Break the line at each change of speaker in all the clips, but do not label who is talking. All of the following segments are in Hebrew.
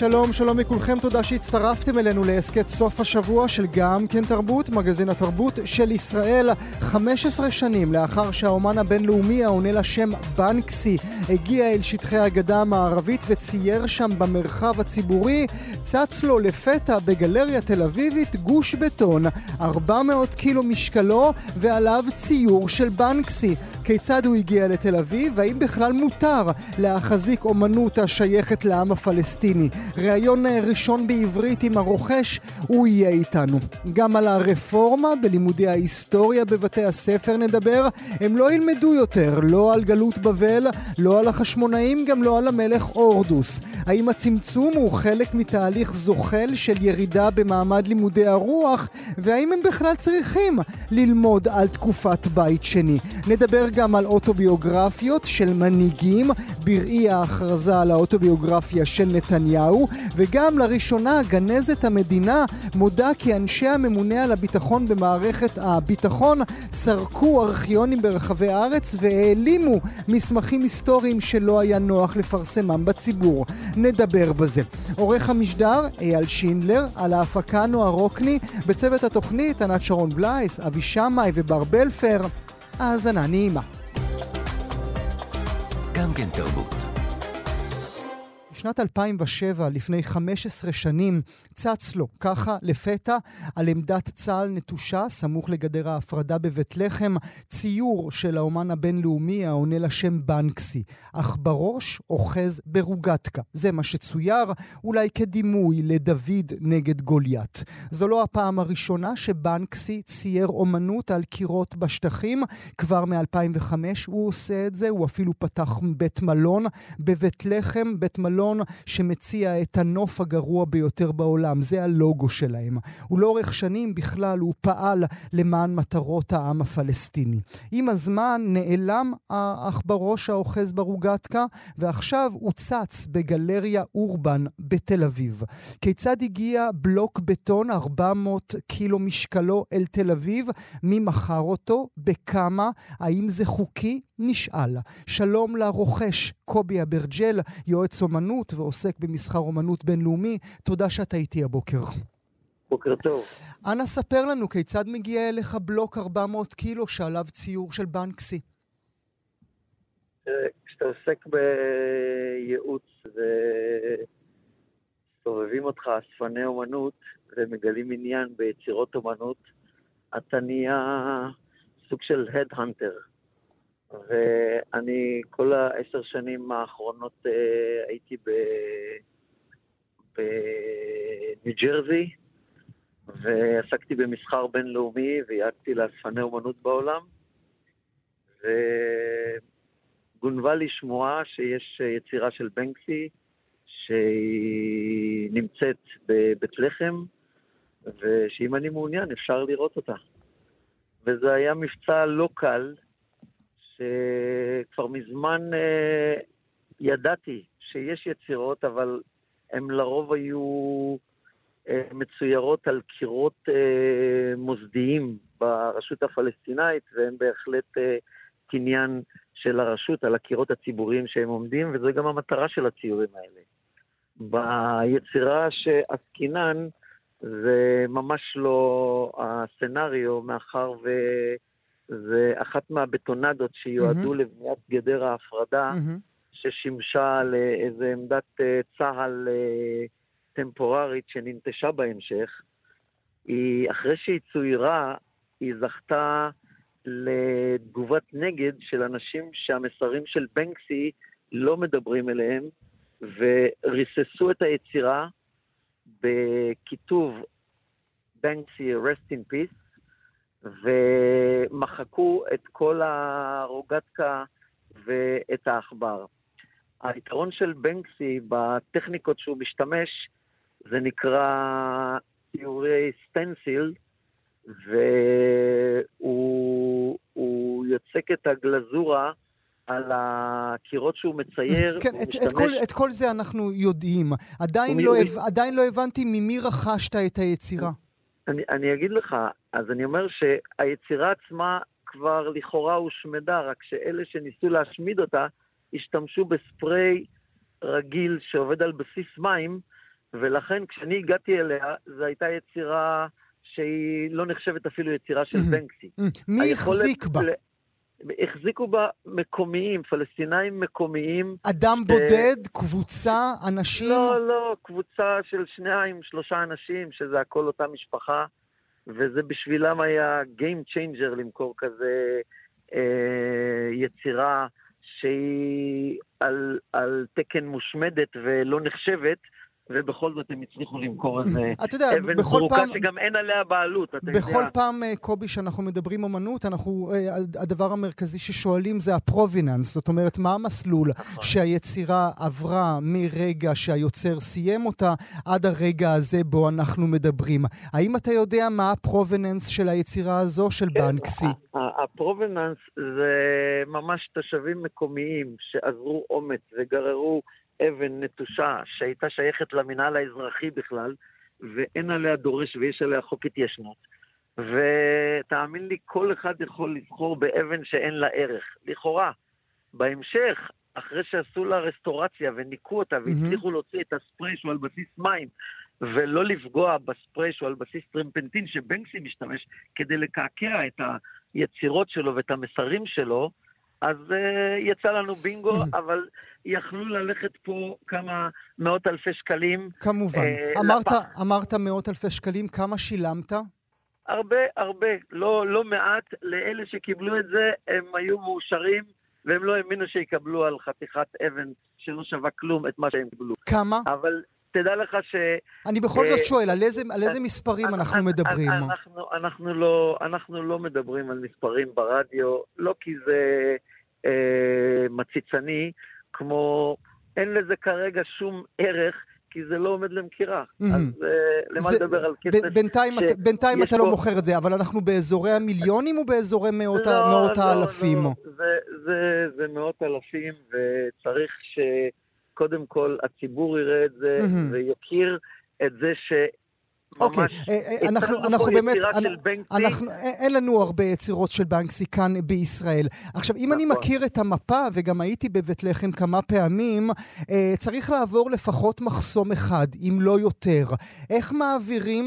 שלום, שלום לכולכם, תודה שהצטרפתם אלינו להסכת סוף השבוע של גם כן תרבות, מגזין התרבות של ישראל. 15 שנים לאחר שהאומן הבינלאומי העונה לשם בנקסי הגיע אל שטחי הגדה המערבית וצייר שם במרחב הציבורי, צץ לו לפתע בגלריה תל אביבית גוש בטון, 400 קילו משקלו ועליו ציור של בנקסי. כיצד הוא הגיע לתל אביב? והאם בכלל מותר להחזיק אומנות השייכת לעם הפלסטיני? ראיון ראשון בעברית עם הרוכש, הוא יהיה איתנו. גם על הרפורמה בלימודי ההיסטוריה בבתי הספר נדבר. הם לא ילמדו יותר, לא על גלות בבל, לא על החשמונאים, גם לא על המלך הורדוס. האם הצמצום הוא חלק מתהליך זוחל של ירידה במעמד לימודי הרוח, והאם הם בכלל צריכים ללמוד על תקופת בית שני? נדבר גם על אוטוביוגרפיות של מנהיגים, בראי ההכרזה על האוטוביוגרפיה של נתניהו, וגם לראשונה גנזת המדינה מודה כי אנשי הממונה על הביטחון במערכת הביטחון סרקו ארכיונים ברחבי הארץ והעלימו מסמכים היסטוריים שלא היה נוח לפרסמם בציבור. נדבר בזה. עורך המשדר אייל שינדלר, על ההפקה נועה רוקני, בצוות התוכנית ענת שרון בלייס, אבי שמאי ובר בלפר. האזנה נעימה.
גם כן תרבות.
בשנת 2007, לפני 15 שנים, צץ לו, ככה לפתע, על עמדת צה"ל נטושה, סמוך לגדר ההפרדה בבית לחם, ציור של האומן הבינלאומי העונה לשם בנקסי. אך בראש אוחז ברוגטקה. זה מה שצויר, אולי כדימוי לדוד נגד גוליית. זו לא הפעם הראשונה שבנקסי צייר אומנות על קירות בשטחים. כבר מ-2005 הוא עושה את זה, הוא אפילו פתח בית מלון בבית לחם, בית מלון העיתון שמציע את הנוף הגרוע ביותר בעולם, זה הלוגו שלהם. ולאורך שנים בכלל הוא פעל למען מטרות העם הפלסטיני. עם הזמן נעלם האח בראש האוחז ברוגטקה, ועכשיו הוא צץ בגלריה אורבן בתל אביב. כיצד הגיע בלוק בטון 400 קילו משקלו אל תל אביב? מי מכר אותו? בכמה? האם זה חוקי? נשאל. שלום לרוכש קובי אברג'ל, יועץ אומנות ועוסק במסחר אומנות בינלאומי. תודה שאתה איתי הבוקר.
בוקר טוב.
אנא ספר לנו כיצד מגיע אליך בלוק 400 קילו שעליו ציור של בנקסי.
כשאתה עוסק בייעוץ וסובבים אותך אספני אומנות ומגלים עניין ביצירות אומנות, אתה נהיה סוג של הדהנטר. ואני כל העשר שנים האחרונות אה, הייתי בניו ג'רזי, ועסקתי במסחר בינלאומי וייעצתי לאספני אומנות בעולם. וגונבה לי שמועה שיש יצירה של בנקסי, שהיא נמצאת בבית לחם, ושאם אני מעוניין אפשר לראות אותה. וזה היה מבצע לא קל, שכבר מזמן אה, ידעתי שיש יצירות, אבל הן לרוב היו אה, מצוירות על קירות אה, מוסדיים ברשות הפלסטינאית, והן בהחלט קניין של הרשות על הקירות הציבוריים שהם עומדים, וזו גם המטרה של הציורים האלה. ביצירה שעסקינן, זה ממש לא הסצנריו, מאחר ו... זה אחת מהבטונדות שיועדו mm-hmm. לבניית גדר ההפרדה, mm-hmm. ששימשה לאיזה עמדת uh, צה"ל uh, טמפוררית שננטשה בהמשך. היא, אחרי שהיא צוירה, היא זכתה לתגובת נגד של אנשים שהמסרים של בנקסי לא מדברים אליהם, וריססו את היצירה בכיתוב בנקסי rest in peace, ומחקו את כל הרוגטקה ואת העכבר. היתרון של בנקסי בטכניקות שהוא משתמש, זה נקרא ציורי סטנסיל, והוא יוצק את הגלזורה על הקירות שהוא מצייר.
כן, את, משתמש... את, כל, את כל זה אנחנו יודעים. עדיין, ומי... לא, הוא... עדיין לא הבנתי ממי רכשת את היצירה.
אני, אני אגיד לך, אז אני אומר שהיצירה עצמה כבר לכאורה הושמדה, רק שאלה שניסו להשמיד אותה, השתמשו בספרי רגיל שעובד על בסיס מים, ולכן כשאני הגעתי אליה, זו הייתה יצירה שהיא לא נחשבת אפילו יצירה של בנקסי.
מי החזיק בה?
החזיקו בה מקומיים, פלסטינאים מקומיים.
אדם ש... בודד? קבוצה? אנשים?
לא, לא, קבוצה של שניים, שלושה אנשים, שזה הכל אותה משפחה, וזה בשבילם היה Game Changer למכור כזה אה, יצירה שהיא על, על תקן מושמדת ולא נחשבת. ובכל זאת הם הצליחו למכור איזה אבן זרוקה פעם, שגם אין עליה בעלות, אתה
יודע. בכל פעם, אה, קובי, שאנחנו מדברים אמנות, אנחנו, אה, הדבר המרכזי ששואלים זה ה provenance. זאת אומרת, מה המסלול נכון. שהיצירה עברה מרגע שהיוצר סיים אותה עד הרגע הזה בו אנחנו מדברים. האם אתה יודע מה ה provenance של היצירה הזו, של כן, בנקסי?
ה provenance זה ממש תושבים מקומיים שאזרו אומץ וגררו אבן נטושה שהייתה שייכת למינהל האזרחי בכלל, ואין עליה דורש ויש עליה חוק התיישנות. ותאמין לי, כל אחד יכול לבחור באבן שאין לה ערך. לכאורה, בהמשך, אחרי שעשו לה רסטורציה וניקו אותה והצליחו mm-hmm. להוציא את הספרי שהוא על בסיס מים, ולא לפגוע בספרי שהוא על בסיס טרמפנטין שבנקסי משתמש כדי לקעקע את היצירות שלו ואת המסרים שלו, אז uh, יצא לנו בינגו, אבל יכלו ללכת פה כמה מאות אלפי שקלים.
כמובן. Uh, אמרת. אמרת מאות אלפי שקלים, כמה שילמת?
הרבה, הרבה. לא, לא מעט. לאלה שקיבלו את זה, הם היו מאושרים, והם לא האמינו שיקבלו על חתיכת אבן שלא שווה כלום את מה שהם קיבלו.
כמה?
אבל תדע לך ש...
אני בכל זאת אה, שואל, על איזה, על איזה מספרים אנחנו מדברים?
אנחנו, אנחנו, לא, אנחנו לא מדברים על מספרים ברדיו, לא כי זה אה, מציצני, כמו אין לזה כרגע שום ערך. כי זה לא עומד למכירה. Mm-hmm. אז uh, למה לדבר על כסף?
בינתיים, ש... בינתיים אתה לא בו... לא מוכר את זה, אבל אנחנו באזורי המיליונים או באזורי מאות, לא, מאות לא, האלפים? לא,
זה, זה, זה מאות אלפים, וצריך שקודם כל הציבור יראה את זה mm-hmm. ויכיר את זה ש...
אוקיי, אה, אה, אנחנו, אנחנו באמת, אנחנו, אה, אין לנו הרבה יצירות של בנקסי כאן בישראל. עכשיו, אם אני נכון. מכיר את המפה, וגם הייתי בבית לחם כמה פעמים, צריך לעבור לפחות מחסום אחד, אם לא יותר. איך מעבירים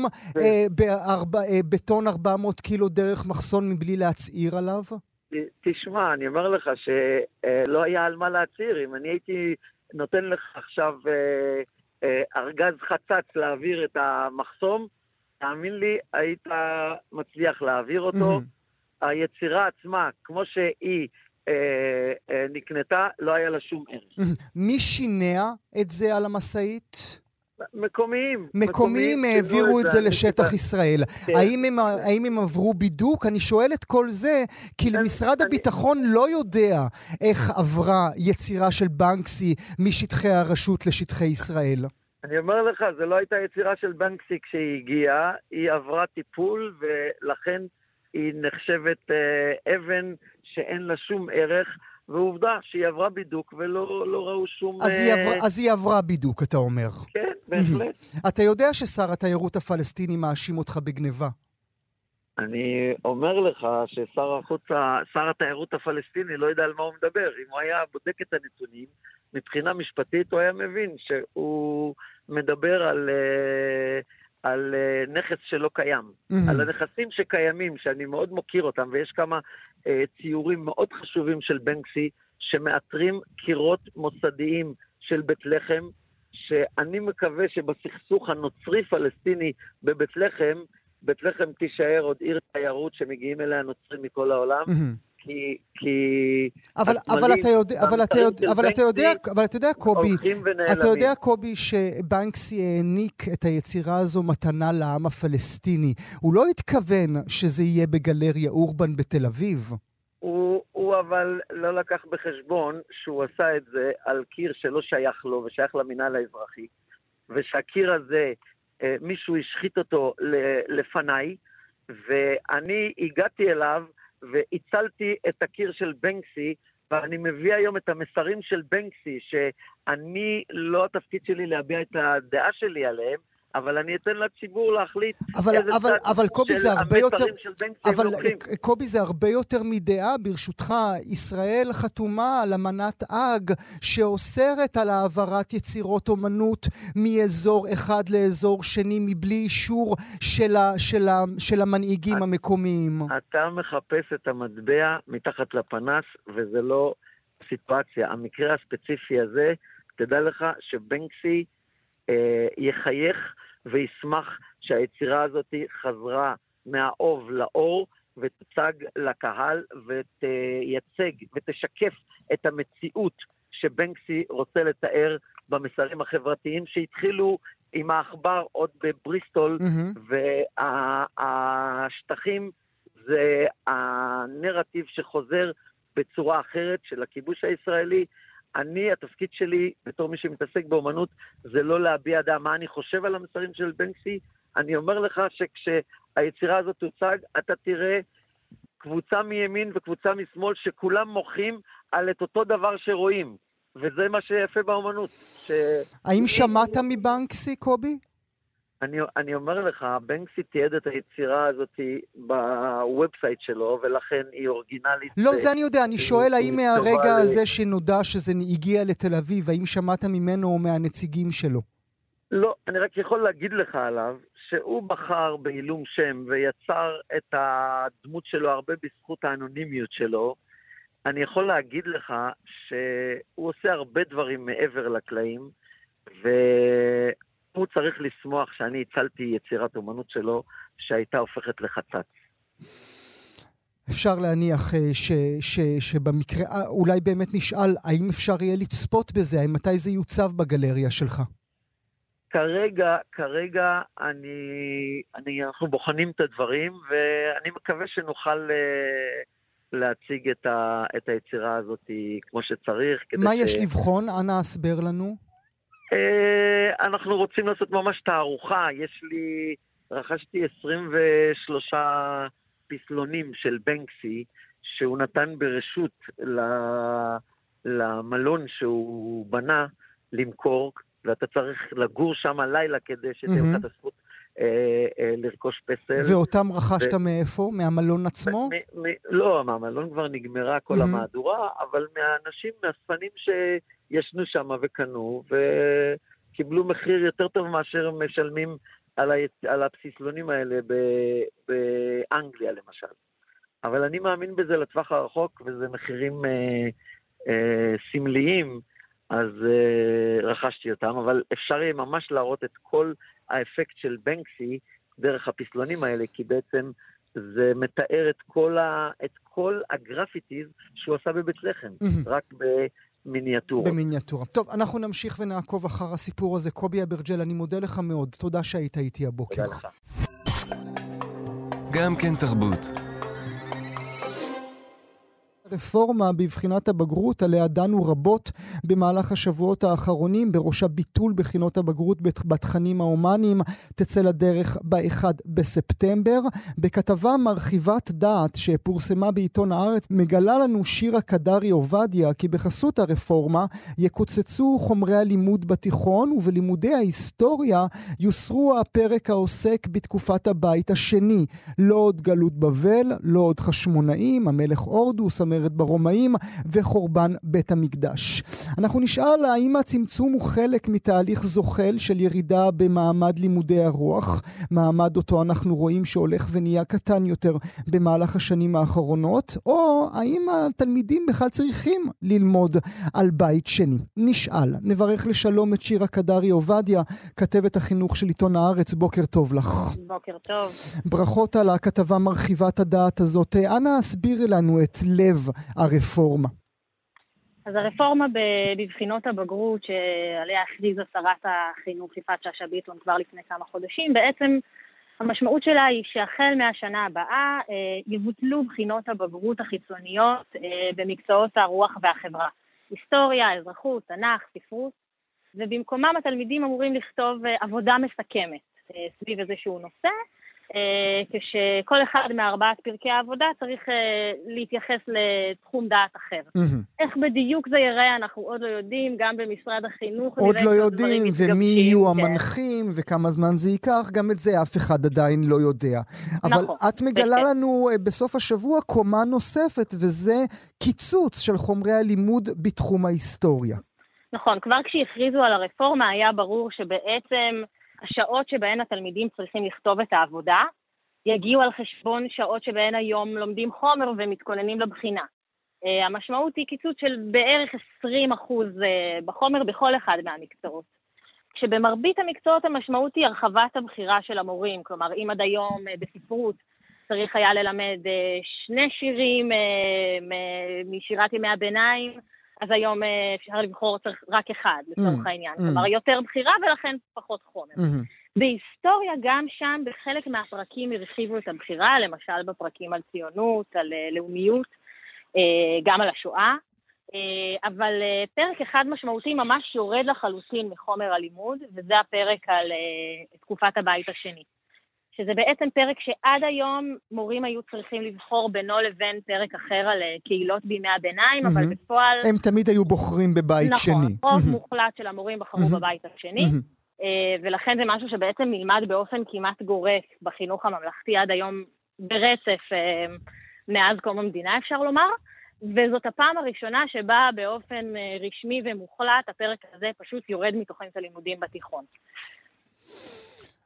בטון 400 קילו דרך מחסום מבלי להצהיר עליו?
תשמע, אני אומר לך שלא היה על מה להצהיר. אם אני הייתי נותן לך עכשיו... אה, ארגז חצץ להעביר את המחסום, תאמין לי, היית מצליח להעביר אותו. Mm-hmm. היצירה עצמה, כמו שהיא אה, אה, נקנתה, לא היה לה שום ערך. Mm-hmm.
מי שינע את זה על המשאית?
מקומיים.
מקומיים העבירו את זה לשטח ישראל. כן. האם, הם, עברו בידוק? אני שואל את כל זה, כי כן, למשרד הביטחון לא יודע איך עברה יצירה של בנקסי משטחי הרשות לשטחי ישראל.
אני אומר לך, זו לא הייתה יצירה של בנקסי כשהיא הגיעה, היא עברה טיפול ולכן היא נחשבת אה, אבן שאין לה שום ערך. ועובדה שהיא עברה בידוק ולא לא ראו שום...
אז, היא עברה, אז היא עברה בידוק, אתה אומר.
כן, בהחלט.
אתה יודע ששר התיירות הפלסטיני מאשים אותך בגניבה.
אני אומר לך ששר החוץ, שר התיירות הפלסטיני לא יודע על מה הוא מדבר. אם הוא היה בודק את הנתונים, מבחינה משפטית הוא היה מבין שהוא מדבר על... Uh, על uh, נכס שלא קיים, mm-hmm. על הנכסים שקיימים, שאני מאוד מוקיר אותם, ויש כמה uh, ציורים מאוד חשובים של בנקסי, שמאתרים קירות מוסדיים של בית לחם, שאני מקווה שבסכסוך הנוצרי-פלסטיני בבית לחם, בית לחם תישאר עוד עיר תיירות שמגיעים אליה נוצרים מכל העולם. Mm-hmm. כי, כי
אבל, אבל אתה יודע, אבל אתה יודע, אבל אתה יודע, אבל אתה יודע, קובי, אתה יודע, קובי, שבנקסי העניק את היצירה הזו מתנה לעם הפלסטיני. הוא לא התכוון שזה יהיה בגלריה אורבן בתל אביב.
הוא, הוא אבל לא לקח בחשבון שהוא עשה את זה על קיר שלא שייך לו ושייך למינהל האזרחי, ושהקיר הזה, אה, מישהו השחית אותו לפניי, ואני הגעתי אליו והצלתי את הקיר של בנקסי, ואני מביא היום את המסרים של בנקסי, שאני, לא התפקיד שלי להביע את הדעה שלי עליהם, אבל אני אתן לציבור להחליט
אבל,
איזה
אבל,
צד
אבל קובי
של
זה הרבה יותר...
של הם
אבל
לוקחים.
קובי זה הרבה יותר מדעה, ברשותך. ישראל חתומה על אמנת האג שאוסרת על העברת יצירות אומנות מאזור אחד לאזור שני מבלי אישור של, ה, של, ה, של המנהיגים
את-
המקומיים.
אתה מחפש את המטבע מתחת לפנס, וזה לא סיטואציה. המקרה הספציפי הזה, תדע לך שבנקסי אה, יחייך וישמח שהיצירה הזאת חזרה מהאוב לאור, ותוצג לקהל ותייצג ותשקף את המציאות שבנקסי רוצה לתאר במסרים החברתיים שהתחילו עם העכבר עוד בבריסטול,
מהמם.
והשטחים זה הנרטיב שחוזר בצורה אחרת של הכיבוש הישראלי. אני, התפקיד שלי, בתור מי שמתעסק באומנות, זה לא להביע דעה מה אני חושב על המסרים של בנקסי. אני אומר לך שכשהיצירה הזאת תוצג, אתה תראה קבוצה מימין וקבוצה משמאל שכולם מוחים על את אותו דבר שרואים. וזה מה שיפה באומנות. ש...
האם שמעת מבנקסי, קובי?
אני, אני אומר לך, בנקסי תיעד את היצירה הזאת ב website שלו, ולכן היא אורגינלית.
לא,
אה,
זה אני יודע, אני שואל האם
היא טובה
מהרגע הזה שנודע שזה הגיע לתל אביב, האם שמעת ממנו או מהנציגים שלו?
לא, אני רק יכול להגיד לך עליו, שהוא בחר בעילום שם ויצר את הדמות שלו הרבה בזכות האנונימיות שלו. אני יכול להגיד לך שהוא עושה הרבה דברים מעבר לקלעים, והוא צריך לשמוח שאני הצלתי יצירת אומנות שלו שהייתה הופכת לחצץ.
אפשר להניח אה, ש, ש, שבמקרה, אה, אולי באמת נשאל, האם אפשר יהיה לצפות בזה? האם מתי זה יוצב בגלריה שלך?
כרגע, כרגע אני, אני, אנחנו בוחנים את הדברים, ואני מקווה שנוכל אה, להציג את, ה, את היצירה הזאת כמו שצריך.
מה
ש...
יש לבחון? אנא הסבר לנו.
אה, אנחנו רוצים לעשות ממש תערוכה. יש לי, רכשתי 23 פסלונים של בנקסי, שהוא נתן ברשות למלון שהוא בנה למכור, ואתה צריך לגור שם לילה כדי שתהיה. לך את הזכות אה, אה, לרכוש פסל.
ואותם רכשת מאיפה? מהמלון עצמו?
מ- מ- לא, מהמלון כבר נגמרה כל
מהמם.
המהדורה, אבל מהאנשים, מהספנים שישנו שם וקנו, וקיבלו מחיר יותר טוב מאשר הם משלמים על, ה... על הפסיסלונים האלה ב- באנגליה, למשל. אבל אני מאמין בזה לטווח הרחוק, וזה מחירים אה, אה, סמליים, אז אה, רכשתי אותם, אבל אפשר יהיה ממש להראות את כל האפקט של בנקסי דרך הפסלונים האלה, כי בעצם זה מתאר את כל, ה, את כל הגרפיטיז שהוא עשה בבית לחם,
מהמם.
רק במיניאטורות.
במיניאטורה. טוב, אנחנו נמשיך ונעקוב אחר הסיפור הזה. קובי אברג'ל, אני מודה לך מאוד. תודה שהיית איתי הבוקר.
תודה לך.
גם כן תרבות.
רפורמה בבחינת הבגרות עליה דנו רבות במהלך השבועות האחרונים, בראשה ביטול בחינות הבגרות בת- בתכנים ההומניים, תצא לדרך ב-1 בספטמבר. בכתבה מרחיבת דעת שפורסמה בעיתון הארץ, מגלה לנו שירה קדרי עובדיה כי בחסות הרפורמה יקוצצו חומרי הלימוד בתיכון ובלימודי ההיסטוריה יוסרו הפרק העוסק בתקופת הבית השני. לא עוד גלות בבל, לא עוד חשמונאים, המלך הורדוס, המרד ברומאים וחורבן בית המקדש. אנחנו נשאל האם הצמצום הוא חלק מתהליך זוחל של ירידה במעמד לימודי הרוח, מעמד אותו אנחנו רואים שהולך ונהיה קטן יותר במהלך השנים האחרונות, או האם התלמידים בכלל צריכים ללמוד על בית שני. נשאל. נברך לשלום את שירה קדרי עובדיה, כתבת החינוך של עיתון הארץ, בוקר טוב לך.
בוקר טוב.
ברכות על הכתבה מרחיבת הדעת הזאת. אנא הסבירי לנו את לב הרפורמה.
אז הרפורמה בבחינות הבגרות שעליה הכריזה שרת החינוך יפעת שאשא ביטון כבר לפני כמה חודשים, בעצם המשמעות שלה היא שהחל מהשנה הבאה אה, יבוטלו בחינות הבגרות החיצוניות אה, במקצועות הרוח והחברה. היסטוריה, אזרחות, תנ"ך, ספרות, ובמקומם התלמידים אמורים לכתוב אה, עבודה מסכמת סביב איזשהו נושא, כשכל אחד מארבעת פרקי העבודה צריך אה, להתייחס לתחום דעת אחר. איך בדיוק זה ייראה, אנחנו עוד לא יודעים, גם במשרד החינוך.
עוד לא יודעים, ומי יהיו כן. המנחים, וכמה זמן זה ייקח, גם את זה אף אחד עדיין לא יודע. אבל נכון, את מגלה. לנו אה, בסוף השבוע קומה נוספת, וזה קיצוץ של חומרי הלימוד בתחום ההיסטוריה.
נכון, כבר כשהכריזו על הרפורמה היה ברור שבעצם... השעות שבהן התלמידים צריכים לכתוב את העבודה יגיעו על חשבון שעות שבהן היום לומדים חומר ומתכוננים לבחינה. Uh, המשמעות היא קיצוץ של בערך 20 אחוז uh, בחומר בכל אחד מהמקצועות. כשבמרבית המקצועות המשמעות היא הרחבת הבחירה של המורים, כלומר אם עד היום uh, בספרות צריך היה ללמד שני שירים משירת ימי הביניים, אז היום אה, אפשר לבחור רק אחד, לצורך mm, העניין. Mm. כלומר, יותר בחירה ולכן פחות חומר. Mm-hmm. בהיסטוריה, גם שם, בחלק מהפרקים הרחיבו את הבחירה, למשל בפרקים על ציונות, על אה, לאומיות, אה, גם על השואה. אבל פרק אחד משמעותי ממש יורד לחלוטין מחומר הלימוד, וזה הפרק על תקופת הבית השני. שזה בעצם פרק שעד היום מורים היו צריכים לבחור בינו לבין פרק אחר על אה, קהילות בימי הביניים, mm-hmm. אבל בפועל...
הם תמיד היו בוחרים בבית
נכון,
שני.
נכון, רוב mm-hmm. מוחלט של המורים בחרו mm-hmm. בבית השני, mm-hmm. ולכן זה משהו שבעצם נלמד באופן כמעט גורף בחינוך הממלכתי עד היום ברצף אה, מאז קום המדינה, אפשר לומר. וזאת הפעם הראשונה שבה באופן רשמי ומוחלט הפרק הזה פשוט יורד מתוכנית הלימודים בתיכון.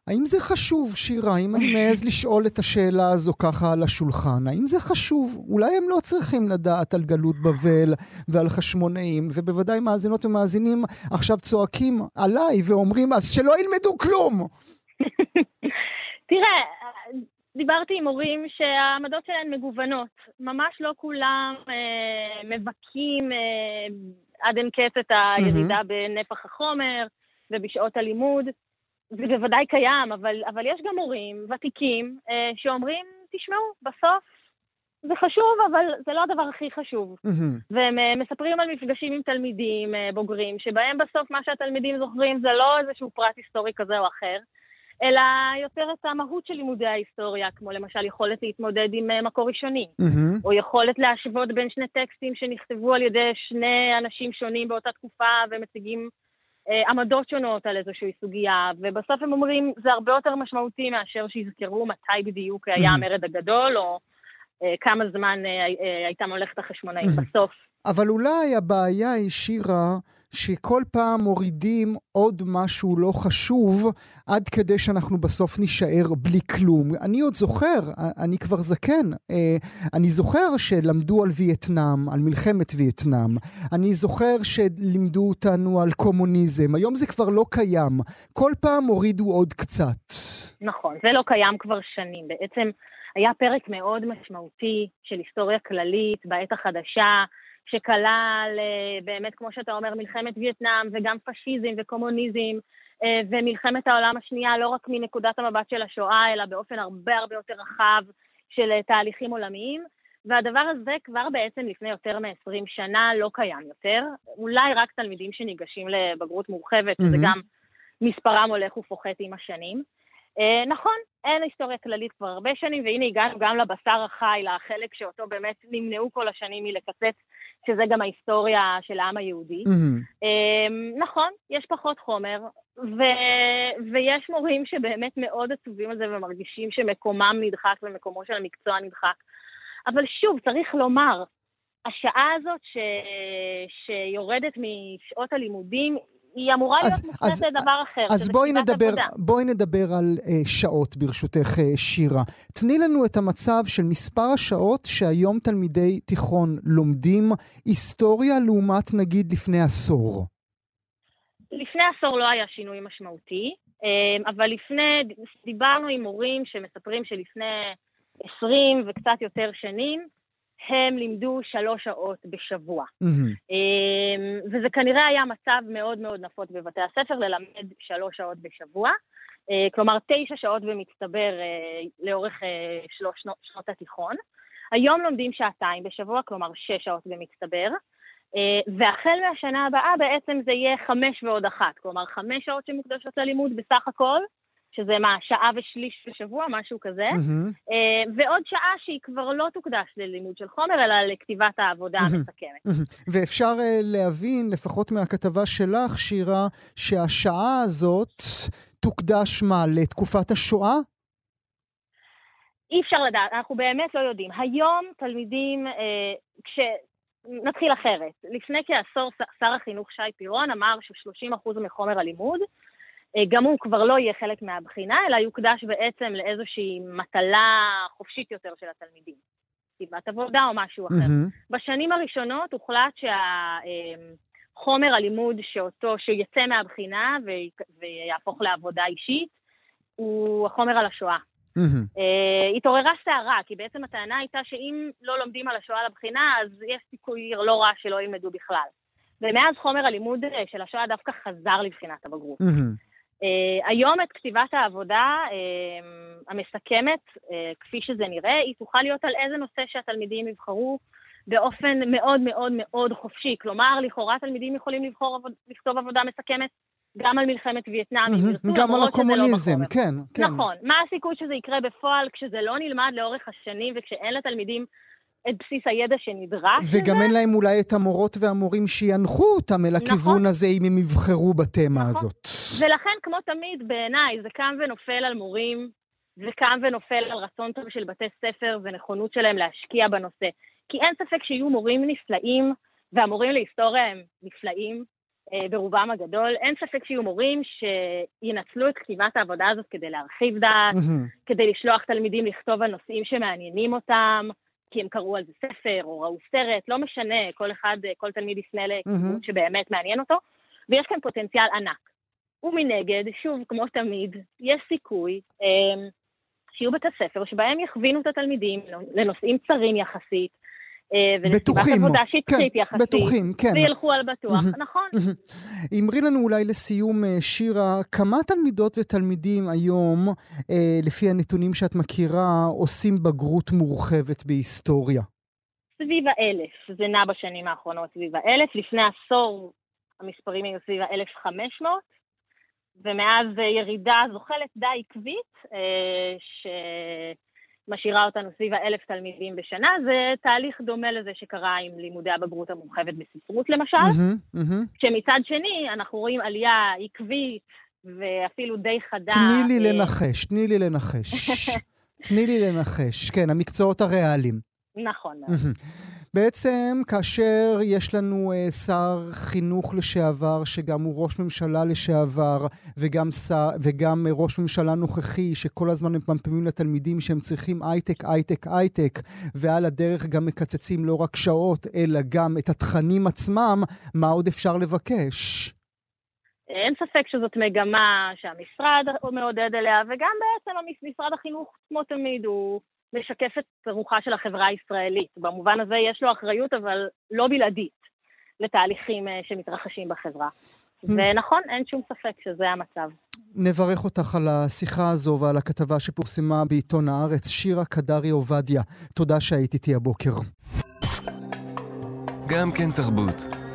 האם זה חשוב, שירה? האם אני מעז לשאול את השאלה הזו ככה על השולחן? האם זה חשוב? אולי הם לא צריכים לדעת על גלות בבל ועל חשמונאים, ובוודאי מאזינות ומאזינים עכשיו צועקים עליי ואומרים, אז שלא ילמדו כלום!
תראה, דיברתי עם הורים שהעמדות שלהם מגוונות. ממש לא כולם אה, מבכים אה, עד אין קץ את הירידה mm-hmm. בנפח החומר ובשעות הלימוד. זה בוודאי קיים, אבל, אבל יש גם מורים ותיקים אה, שאומרים, תשמעו, בסוף זה חשוב, אבל זה לא הדבר הכי חשוב. Mm-hmm. והם אה, מספרים על מפגשים עם תלמידים אה, בוגרים, שבהם בסוף מה שהתלמידים זוכרים זה לא איזשהו פרט היסטורי כזה או אחר, אלא יותר את המהות של לימודי ההיסטוריה, כמו למשל יכולת להתמודד עם אה, מקור ראשוני, mm-hmm. או יכולת להשוות בין שני טקסטים שנכתבו על ידי שני אנשים שונים באותה תקופה ומציגים עמדות שונות על איזושהי סוגיה, ובסוף הם אומרים, זה הרבה יותר משמעותי מאשר שיזכרו מתי בדיוק היה המרד הגדול, או אה, כמה זמן אה, הייתה מולכת החשמונאים בסוף.
אבל אולי הבעיה היא, שירה, שכל פעם מורידים עוד משהו לא חשוב, עד כדי שאנחנו בסוף נישאר בלי כלום. אני עוד זוכר, אני כבר זקן, אה, אני זוכר שלמדו על וייטנאם, על מלחמת וייטנאם. אני זוכר שלימדו אותנו על קומוניזם. היום זה כבר לא קיים. כל פעם הורידו עוד קצת.
נכון, זה לא קיים כבר שנים. בעצם היה פרק מאוד משמעותי של היסטוריה כללית בעת החדשה. שכלל אה, באמת, כמו שאתה אומר, מלחמת וייטנאם וגם פשיזם וקומוניזם אה, ומלחמת העולם השנייה, לא רק מנקודת המבט של השואה, אלא באופן הרבה הרבה יותר רחב של אה, תהליכים עולמיים. והדבר הזה כבר בעצם לפני יותר מ-20 שנה לא קיים יותר. אולי רק תלמידים שניגשים לבגרות מורחבת, mm-hmm. שזה גם מספרם הולך ופוחת עם השנים. אה, נכון, אין היסטוריה כללית כבר הרבה שנים, והנה הגענו גם לבשר החי, לחלק שאותו באמת נמנעו כל השנים מלקצץ, שזה גם ההיסטוריה של העם היהודי. Mm-hmm. נכון, יש פחות חומר, ו- ויש מורים שבאמת מאוד עצובים על זה ומרגישים שמקומם נדחק ומקומו של המקצוע נדחק. אבל שוב, צריך לומר, השעה הזאת ש- שיורדת משעות הלימודים היא אמורה להיות מופנית לדבר אחר,
אז בואי נדבר, בואי נדבר על uh, שעות, ברשותך, uh, שירה. תני לנו את המצב של מספר השעות שהיום תלמידי תיכון לומדים היסטוריה לעומת נגיד לפני עשור.
לפני עשור לא היה שינוי משמעותי, אה, אבל לפני, דיברנו עם מורים שמספרים שלפני 20 וקצת יותר שנים, הם לימדו שלוש שעות בשבוע. Mm-hmm. וזה כנראה היה מצב מאוד מאוד נפוץ בבתי הספר ללמד שלוש שעות בשבוע. אה, כלומר, תשע שעות במצטבר אה, לאורך שלוש שנות התיכון. היום לומדים שעתיים בשבוע, כלומר שש שעות במצטבר. והחל מהשנה הבאה בעצם זה יהיה חמש ועוד אחת, כלומר חמש שעות שמוקדשות ללימוד בסך הכל, שזה מה, שעה ושליש בשבוע, משהו כזה,
מהמם,
ועוד שעה שהיא כבר לא תוקדש ללימוד של חומר, אלא לכתיבת העבודה
מהמם.
המסכמת.
מהמם. ואפשר אה, להבין, לפחות מהכתבה שלך, שירה, שהשעה הזאת תוקדש מה, לתקופת השואה?
אי אפשר לדעת, אנחנו באמת לא יודעים. היום תלמידים, אה, כש... נתחיל אחרת. לפני כעשור שר החינוך שי פירון אמר ש-30% מחומר הלימוד, גם הוא כבר לא יהיה חלק מהבחינה, אלא יוקדש בעצם לאיזושהי מטלה חופשית יותר של התלמידים. כתיבת עבודה או משהו אחר.
מהמם,
בשנים הראשונות הוחלט שהחומר הלימוד שאותו, שיצא מהבחינה וי- ויהפוך לעבודה אישית, הוא החומר על השואה. אה, התעוררה סערה, כי בעצם הטענה הייתה שאם לא לומדים על השואה לבחינה, אז יש סיכוי לא רע שלא ילמדו בכלל. ומאז חומר הלימוד אה, של השואה דווקא חזר לבחינת הבגרות.
מהמם.
אה, היום את כתיבת העבודה אה, המסכמת, אה, כפי שזה נראה, היא תוכל להיות על איזה נושא שהתלמידים יבחרו באופן מאוד מאוד מאוד חופשי. כלומר, לכאורה תלמידים יכולים לבחור עבוד, לכתוב עבודה מסכמת גם על מלחמת וייטנאם, אם
מהמם.
ירצו,
גם על
לא
הקומוניזם,
בחומר.
כן, כן.
נכון. מה הסיכוי שזה יקרה בפועל כשזה לא נלמד לאורך השנים וכשאין לתלמידים את בסיס הידע שנדרש
וגם
לזה?
אין להם אולי את המורות והמורים שינחו אותם אל הכיוון
נכון.
הזה אם הם יבחרו בתמה
נכון.
הזאת.
ולכן, כמו תמיד, בעיניי, זה קם ונופל על מורים, זה קם ונופל על רצון טוב של בתי ספר ונכונות שלהם להשקיע בנושא. כי אין ספק שיהיו מורים נפלאים, והמורים להיסטוריה הם נפלאים אה, ברובם הגדול. אין ספק שיהיו מורים שינצלו את כתיבת העבודה הזאת כדי להרחיב דעת,
מהמם.
כדי לשלוח תלמידים לכתוב על נושאים שמעניינים אותם, כי הם קראו על זה ספר או ראו סרט, לא משנה, כל אחד, כל תלמיד יפנה לכיוון. שבאמת מעניין אותו, ויש כאן פוטנציאל ענק. ומנגד, שוב, כמו תמיד, יש סיכוי אה, שיהיו בתי ספר שבהם יכווינו את התלמידים לנושאים צרים יחסית, אה,
בטוחים,
עבודה
כן,
יחסית,
בטוחים, כן.
וילכו על בטוח. נכון.
אמרי לנו אולי לסיום, אה, שירה, כמה תלמידות ותלמידים היום, אה, לפי הנתונים שאת מכירה, עושים בגרות מורחבת בהיסטוריה?
סביב האלף, זה נע בשנים האחרונות סביב האלף. לפני עשור המספרים היו סביב האלף חמש מאות, ומאז אה, ירידה זוחלת די עקבית, אה, שמשאירה אותנו סביב האלף תלמידים בשנה. זה תהליך דומה לזה שקרה עם לימודי הבגרות המורחבת בספרות למשל,
מהמם, מהמם.
כשמצד שני אנחנו רואים עלייה עקבית ואפילו די חדה.
תני לי לנחש, תני לי לנחש. תני לי לנחש, כן, המקצועות הריאליים.
נכון.
בעצם כאשר יש לנו אה, שר חינוך לשעבר, שגם הוא ראש ממשלה לשעבר, וגם, שר, וגם אה, ראש ממשלה נוכחי, שכל הזמן מפמפמים לתלמידים שהם צריכים הייטק, הייטק, הייטק, ועל הדרך גם מקצצים לא רק שעות, אלא גם את התכנים עצמם, מה עוד אפשר לבקש?
אין ספק שזאת מגמה שהמשרד מעודד אליה, וגם בעצם משרד החינוך, כמו תמיד, הוא משקף את רוחה של החברה הישראלית. במובן הזה יש לו אחריות, אבל לא בלעדית, לתהליכים אה, שמתרחשים בחברה. ונכון, אין שום ספק שזה המצב.
נברך אותך על השיחה הזו ועל הכתבה שפורסמה בעיתון הארץ. שירה קדרי עובדיה, תודה שהיית איתי הבוקר.
גם כן תרבות.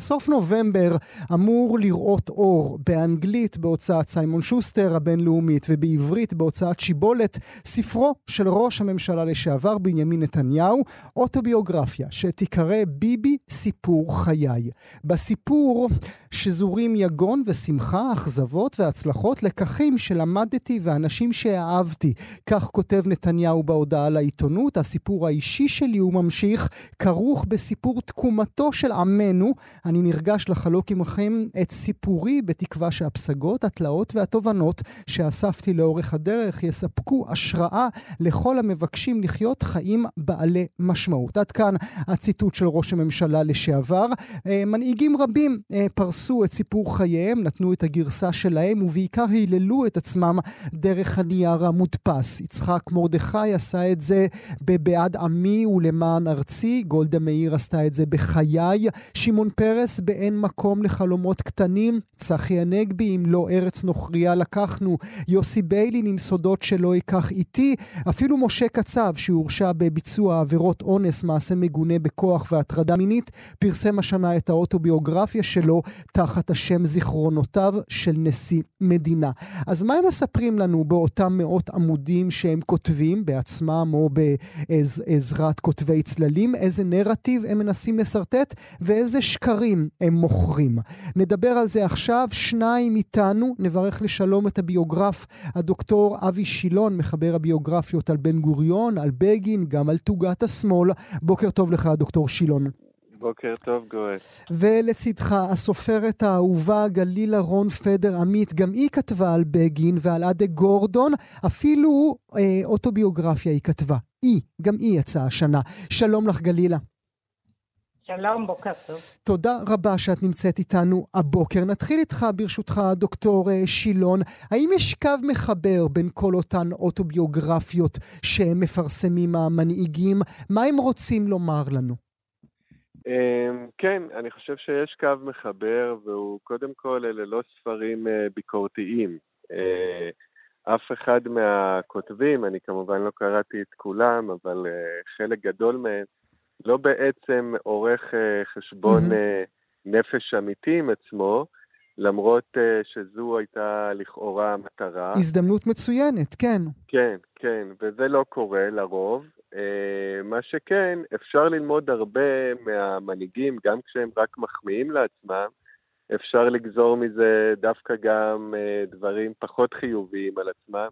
בסוף נובמבר אמור לראות אור באנגלית בהוצאת סיימון שוסטר הבינלאומית ובעברית בהוצאת שיבולת ספרו של ראש הממשלה לשעבר בנימין נתניהו, אוטוביוגרפיה שתיקרא ביבי סיפור חיי. בסיפור שזורים יגון ושמחה, אכזבות והצלחות, לקחים שלמדתי ואנשים שאהבתי. כך כותב נתניהו בהודעה לעיתונות. הסיפור האישי שלי, הוא ממשיך, כרוך בסיפור תקומתו של עמנו. אני נרגש לחלוק עמכם את סיפורי בתקווה שהפסגות, התלאות והתובנות שאספתי לאורך הדרך יספקו השראה לכל המבקשים לחיות חיים בעלי משמעות. עד כאן הציטוט של ראש הממשלה לשעבר. אה, מנהיגים רבים אה, פרסו את סיפור חייהם, נתנו את הגרסה שלהם ובעיקר היללו את עצמם דרך הנייר המודפס. יצחק מרדכי עשה את זה ב"בעד עמי ולמען ארצי", גולדה מאיר עשתה את זה בחיי, שמעון פרס פרס באין מקום לחלומות קטנים, צחי הנגבי אם לא ארץ נוכריה לקחנו, יוסי ביילין עם סודות שלא ייקח איתי, אפילו משה קצב שהורשע בביצוע עבירות אונס, מעשה מגונה בכוח והטרדה מינית, פרסם השנה את האוטוביוגרפיה שלו תחת השם זיכרונותיו של נשיא מדינה. אז מה הם מספרים לנו באותם מאות עמודים שהם כותבים בעצמם או בעזרת כותבי צללים? איזה נרטיב הם מנסים לשרטט? ואיזה שקרים הם מוכרים. נדבר על זה עכשיו, שניים איתנו, נברך לשלום את הביוגרף הדוקטור אבי שילון, מחבר הביוגרפיות על בן גוריון, על בגין, גם על תוגת השמאל. בוקר טוב לך, דוקטור שילון.
בוקר טוב, גואל.
ולצידך, הסופרת האהובה גלילה רון פדר עמית, גם היא כתבה על בגין ועל עדה גורדון, אפילו אה, אוטוביוגרפיה היא כתבה. היא, גם היא יצאה השנה. שלום לך, גלילה.
שלום, בוקר טוב.
תודה רבה שאת נמצאת איתנו הבוקר. נתחיל איתך, ברשותך, דוקטור אה, שילון. האם יש קו מחבר בין כל אותן אוטוביוגרפיות שמפרסמים המנהיגים? מה הם רוצים לומר לנו?
אמ, כן, אני חושב שיש קו מחבר, והוא קודם כל, אלה לא ספרים אה, ביקורתיים. אה, אף אחד מהכותבים, אני כמובן לא קראתי את כולם, אבל חלק גדול מהם, לא בעצם עורך אה, חשבון mm-hmm. נפש אמיתי עם עצמו, למרות אה, שזו הייתה לכאורה המטרה.
הזדמנות מצוינת, כן.
כן, כן, וזה לא קורה לרוב. מה שכן, אפשר ללמוד הרבה מהמנהיגים, גם כשהם רק מחמיאים לעצמם, אפשר לגזור מזה דווקא גם דברים פחות חיוביים על עצמם.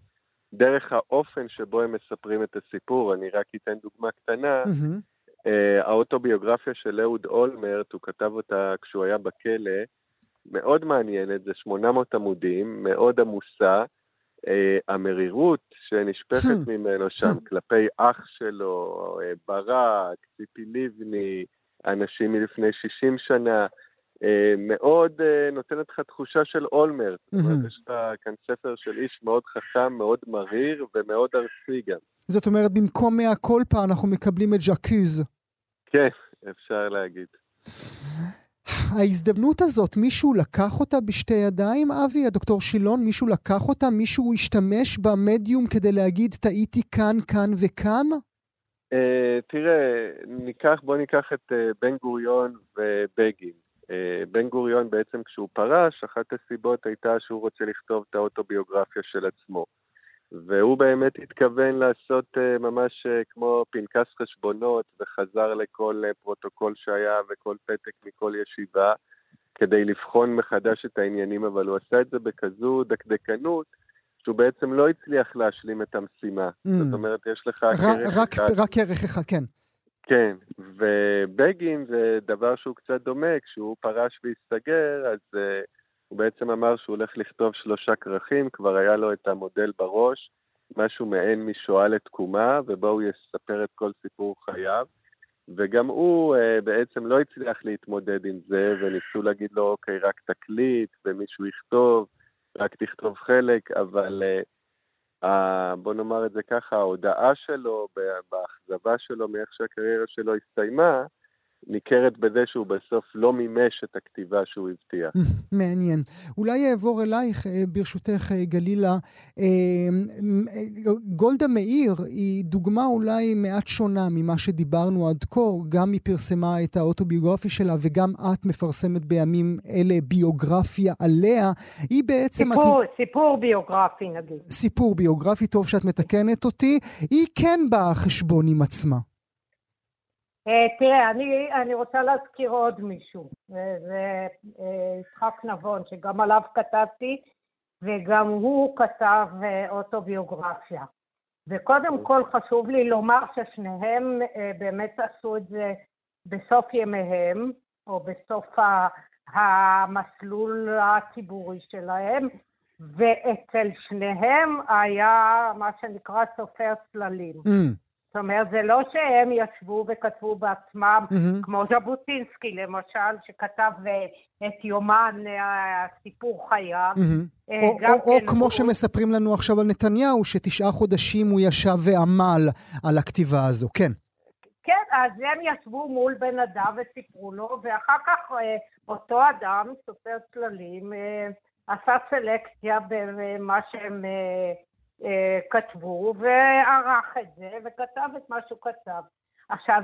דרך האופן שבו הם מספרים את הסיפור, אני רק אתן דוגמה קטנה. Mm-hmm. אה, האוטוביוגרפיה של אהוד אולמרט, הוא כתב אותה כשהוא היה בכלא, מאוד מעניינת, זה 800 עמודים, מאוד עמוסה. Uh, המרירות שנשפכת hmm. ממנו שם hmm. כלפי אח שלו, uh, ברק, ציפי לבני, אנשים מלפני 60 שנה, uh, מאוד uh, נותנת לך תחושה של אולמרט. זאת אומרת, יש לך כאן ספר של איש מאוד חכם, מאוד מריר ומאוד ארסי גם.
זאת אומרת, במקום מאה קולפה אנחנו מקבלים את ז'קוז.
כן, אפשר להגיד.
ההזדמנות הזאת, מישהו לקח אותה בשתי ידיים, אבי? הדוקטור שילון, מישהו לקח אותה? מישהו השתמש במדיום כדי להגיד, טעיתי כאן, כאן וכאן?
Uh, תראה, ניקח, בוא ניקח את uh, בן גוריון ובגין. Uh, בן גוריון בעצם כשהוא פרש, אחת הסיבות הייתה שהוא רוצה לכתוב את האוטוביוגרפיה של עצמו. והוא באמת התכוון לעשות uh, ממש uh, כמו פנקס חשבונות, וחזר לכל uh, פרוטוקול שהיה וכל פתק מכל ישיבה, כדי לבחון מחדש את העניינים, אבל הוא עשה את זה בכזו דקדקנות, שהוא בעצם לא הצליח להשלים את המשימה. Mm. זאת אומרת, יש לך
כרך רק, אחד. רק ערך אחד, כן.
כן, ובגין זה דבר שהוא קצת דומה, כשהוא פרש והסתגר, אז... Uh, הוא בעצם אמר שהוא הולך לכתוב שלושה כרכים, כבר היה לו את המודל בראש, משהו מעין משואה לתקומה, ובו הוא יספר את כל סיפור חייו. וגם הוא אה, בעצם לא הצליח להתמודד עם זה, וניסו להגיד לו, אוקיי, רק תקליט, ומישהו יכתוב, רק תכתוב חלק, אבל אה, בוא נאמר את זה ככה, ההודעה שלו, באכזבה שלו מאיך שהקריירה שלו הסתיימה, ניכרת בזה שהוא בסוף לא מימש את הכתיבה שהוא הבטיח.
מעניין. אולי אעבור אלייך, אה, ברשותך, אה, גלילה. אה, גולדה מאיר היא דוגמה אולי מעט שונה ממה שדיברנו עד כה. גם היא פרסמה את האוטוביוגרפיה שלה, וגם את מפרסמת בימים אלה ביוגרפיה עליה. היא בעצם...
סיפור, את... סיפור ביוגרפי נגיד.
סיפור ביוגרפי, טוב שאת מתקנת אותי. היא כן באה חשבון עם עצמה.
אה, תראה, אני, אני רוצה להזכיר עוד מישהו, זה אה, יצחק נבון, שגם עליו כתבתי, וגם הוא כתב אה, אוטוביוגרפיה. וקודם כל חשוב לי לומר ששניהם באמת עשו את זה בסוף ימיהם, או בסוף המסלול הציבורי שלהם, ואצל שניהם היה מה שנקרא סופר צללים. Mm. זאת אומרת, זה לא שהם ישבו וכתבו בעצמם, mm-hmm. כמו ז'בוטינסקי למשל, שכתב אה, את יומן הסיפור אה, חייו. Mm-hmm.
או, או, או כן כמו הוא... שמספרים לנו עכשיו על נתניהו, שתשעה חודשים הוא ישב ועמל על הכתיבה הזו, כן.
כן, אז הם ישבו מול בן אדם וסיפרו לו, ואחר כך אה, אותו אדם, סופר צללים, אה, עשה סלקציה במה שהם כתבו, וערך את זה, וכתב את מה שהוא כתב. עכשיו,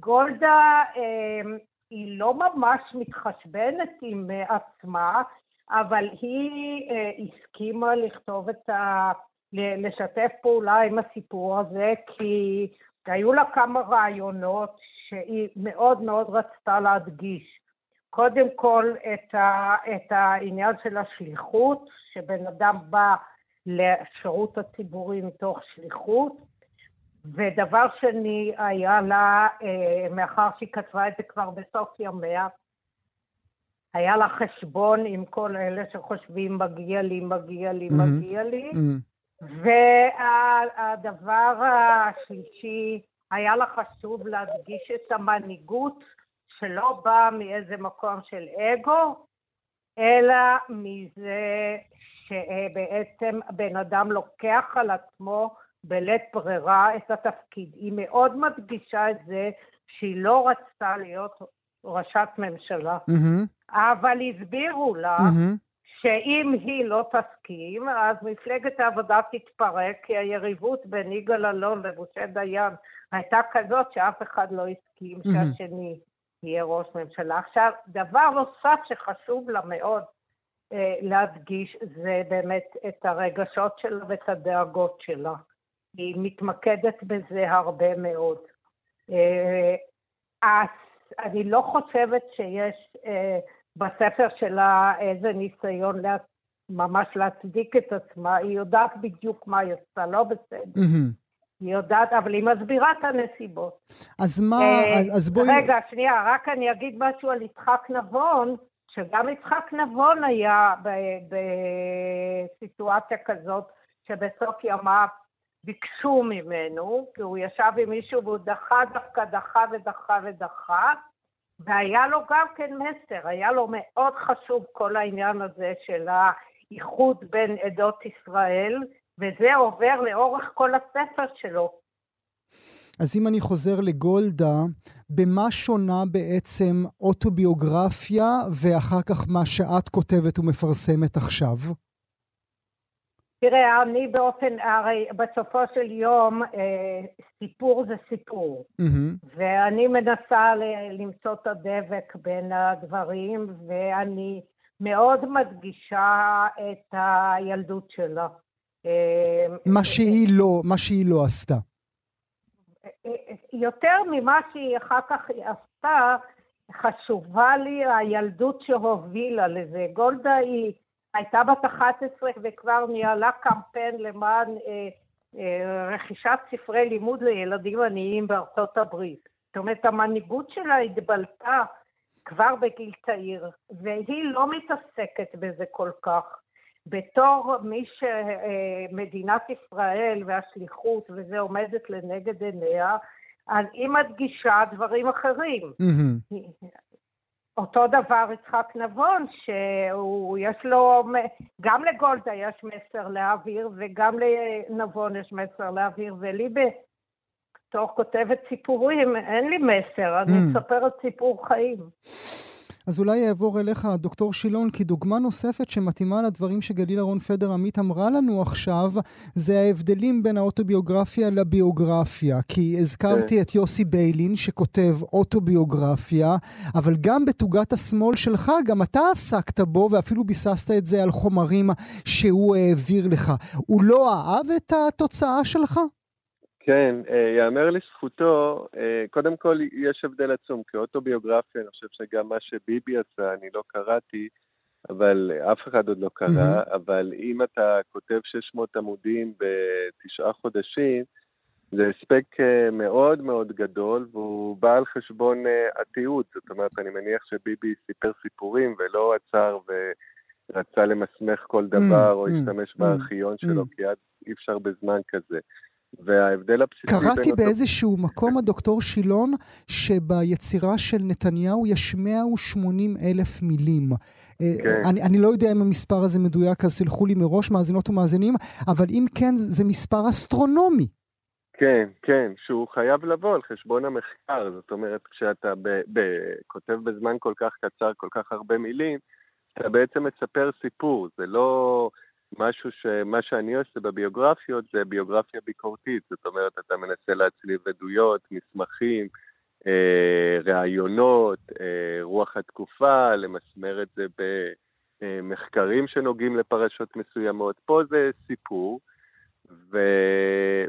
גולדה היא לא ממש מתחשבנת עם עצמה, אבל היא הסכימה לכתוב את ה... לשתף פעולה עם הסיפור הזה, כי היו לה כמה רעיונות שהיא מאוד מאוד רצתה להדגיש. קודם כל את, ה, את העניין של השליחות, שבן אדם בא לשירות הציבורי מתוך שליחות, ודבר שני היה לה, אה, מאחר שהיא כתבה את זה כבר בסוף ימיה, היה לה חשבון עם כל אלה שחושבים מגיע לי, מגיע לי, mm-hmm. מגיע לי, mm-hmm. והדבר השלישי, היה לה חשוב להדגיש את המנהיגות שלא באה מאיזה מקום של אגו, אלא מזה שבעצם בן אדם לוקח על עצמו בלית ברירה את התפקיד. היא מאוד מדגישה את זה שהיא לא רצתה להיות ראשת ממשלה, mm-hmm. אבל הסבירו לה mm-hmm. שאם היא לא תסכים, אז מפלגת העבודה תתפרק, כי היריבות בין יגאל אלון ומשה דיין הייתה כזאת שאף אחד לא הסכים שהשני יהיה ראש ממשלה. עכשיו, דבר נוסף שחשוב לה מאוד להדגיש זה באמת את הרגשות שלה ואת הדאגות שלה. היא מתמקדת בזה הרבה מאוד. אה, אז אני לא חושבת שיש אה, בספר שלה איזה ניסיון לה, ממש להצדיק את עצמה, היא יודעת בדיוק מה היא עושה, לא בסדר. היא יודעת, אבל היא מסבירה את הנסיבות.
אז מה, אה, אז בואי...
רגע, שנייה, רק אני אגיד משהו על יצחק נבון, שגם יצחק נבון היה בסיטואציה כזאת, שבסוף ימיו ביקשו ממנו, כי הוא ישב עם מישהו והוא דחה דווקא, דחה ודחה ודחה, והיה לו גם כן מסר, היה לו מאוד חשוב כל העניין הזה של האיחוד בין עדות ישראל, וזה עובר לאורך כל הספר שלו.
אז אם אני חוזר לגולדה, במה שונה בעצם אוטוביוגרפיה ואחר כך מה שאת כותבת ומפרסמת עכשיו?
תראה, אני באופן, הרי בסופו של יום אה, סיפור זה סיפור, mm-hmm. ואני מנסה למצוא את הדבק בין הדברים, ואני מאוד מדגישה את הילדות שלה.
אה, מה שהיא לא, מה שהיא לא עשתה.
יותר ממה שהיא אחר כך עשתה, חשובה לי הילדות שהובילה לזה. גולדה היא... הייתה בת 11 וכבר ניהלה קמפיין למען אה, אה, רכישת ספרי לימוד לילדים עניים בארצות הברית. זאת אומרת, המנהיגות שלה התבלטה כבר בגיל צעיר, והיא לא מתעסקת בזה כל כך. בתור מי שמדינת ישראל והשליחות וזה עומדת לנגד עיניה, אז היא מדגישה דברים אחרים. Mm-hmm. אותו דבר יצחק נבון, שהוא, יש לו, גם לגולדה יש מסר להעביר וגם לנבון יש מסר להעביר, ולי בתור כותבת סיפורים אין לי מסר, אני mm. מספרת סיפור חיים.
אז אולי אעבור אליך, דוקטור שילון, כי דוגמה נוספת שמתאימה לדברים שגלילה רון פדר עמית אמרה לנו עכשיו, זה ההבדלים בין האוטוביוגרפיה לביוגרפיה. כי הזכרתי כן. את יוסי ביילין שכותב אוטוביוגרפיה, אבל גם בתוגת השמאל שלך, גם אתה עסקת בו ואפילו ביססת את זה על חומרים שהוא העביר לך. הוא לא אהב את התוצאה שלך?
כן, אה, יאמר לזכותו, אה, קודם כל יש הבדל עצום, כאוטוביוגרפיה, אני חושב שגם מה שביבי עשה, אני לא קראתי, אבל אף אחד עוד לא קרא, mm-hmm. אבל אם אתה כותב 600 עמודים בתשעה חודשים, זה הספק אה, מאוד מאוד גדול, והוא בא על חשבון התיעוד. זאת אומרת, אני מניח שביבי סיפר סיפורים ולא עצר ורצה למסמך כל דבר, mm-hmm. או השתמש mm-hmm. בארכיון שלו. כי עד אי אפשר בזמן כזה. וההבדל הבסיסי...
קראתי באיזשהו אותו... מקום, הדוקטור שילון, שביצירה של נתניהו יש 180 אלף מילים. אה, כן. אני, אני לא יודע אם המספר הזה מדויק, אז סלחו לי מראש, מאזינות ומאזינים, אבל אם כן, זה מספר אסטרונומי.
כן, כן, שהוא חייב לבוא על חשבון המחקר. זאת אומרת, כשאתה ב- ב- כותב בזמן כל כך קצר, כל כך הרבה מילים, אתה בעצם מספר סיפור. זה לא משהו ש... מה שאני עושה בביוגרפיות זה ביוגרפיה ביקורתית. זאת אומרת, אתה מנסה להצליב עדויות, מסמכים, אה, ראיונות, אה, רוח התקופה, למסמר את זה במחקרים שנוגעים לפרשות מסוימות. פה זה סיפור. ו...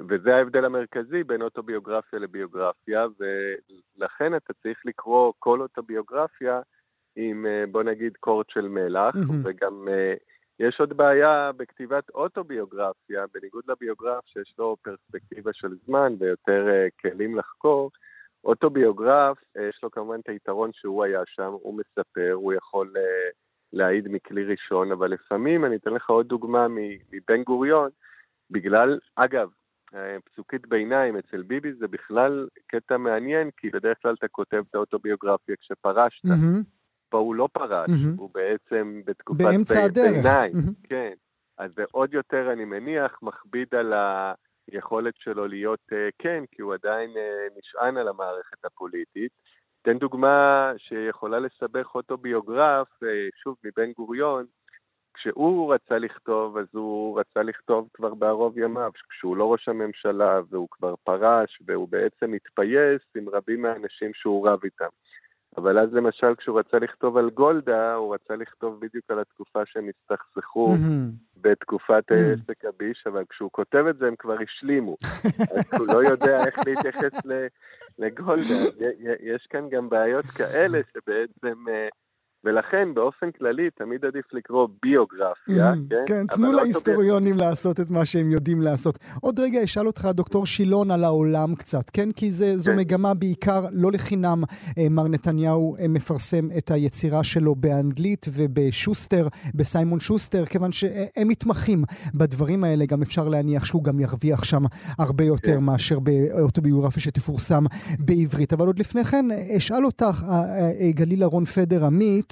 וזה ההבדל המרכזי בין אוטוביוגרפיה לביוגרפיה, ולכן אתה צריך לקרוא כל אוטוביוגרפיה עם, אה, בוא נגיד, קורט של מלח,
מהמם.
וגם אה, יש עוד בעיה בכתיבת אוטוביוגרפיה, בניגוד לביוגרף שיש לו פרספקטיבה של זמן ויותר אה, כלים לחקור, אוטוביוגרף, אה, יש לו כמובן את היתרון שהוא היה שם, הוא מספר, הוא יכול אה, להעיד מכלי ראשון, אבל לפעמים, אני אתן לך עוד דוגמה מבן גוריון, בגלל, אגב, פסוקית ביניים אצל ביבי זה בכלל קטע מעניין, כי בדרך כלל אתה כותב את האוטוביוגרפיה כשפרשת.
מהמם.
פה הוא לא פרש,
מהמם.
הוא בעצם בתקופת
באמצע
בי-
הדרך.
ביניים.
מהמם.
כן. אז זה עוד יותר, אני מניח, מכביד על היכולת שלו להיות אה, כן, כי הוא עדיין אה, נשען על המערכת הפוליטית. תן דוגמה שיכולה לסבך אותו ביוגרף, אה, שוב, מבן גוריון, כשהוא רצה לכתוב, אז הוא רצה לכתוב כבר בערוב ימיו, כשהוא לא ראש הממשלה והוא כבר פרש, והוא בעצם התפייס עם רבים מהאנשים שהוא רב איתם. אבל אז למשל כשהוא רצה לכתוב על גולדה, הוא רצה לכתוב בדיוק על התקופה שהם הסתכסכו
מהמם.
בתקופת
Mm.
עסק הביש, אבל כשהוא כותב את זה הם כבר השלימו. אז הוא לא יודע איך להתייחס לגולדה. יש כאן גם בעיות כאלה שבעצם... אה, ולכן באופן כללי תמיד עדיף לקרוא ביוגרפיה,
מהמם.
כן?
כן, תנו
אוטובי-
להיסטוריונים לעשות את מה שהם יודעים לעשות. עוד רגע אשאל אותך, דוקטור שילון, על העולם קצת, כן? כי זה, זו
כן.
מגמה בעיקר, לא לחינם אה, מר נתניהו אה, מפרסם את היצירה שלו באנגלית ובשוסטר, בסיימון שוסטר, כיוון שהם מתמחים בדברים האלה, גם אפשר להניח שהוא גם ירוויח שם הרבה יותר
כן.
מאשר באוטוביוגרפיה שתפורסם בעברית. אבל עוד לפני כן, אה, אשאל אותך, אה, אה, גליל אהרון פדר עמית,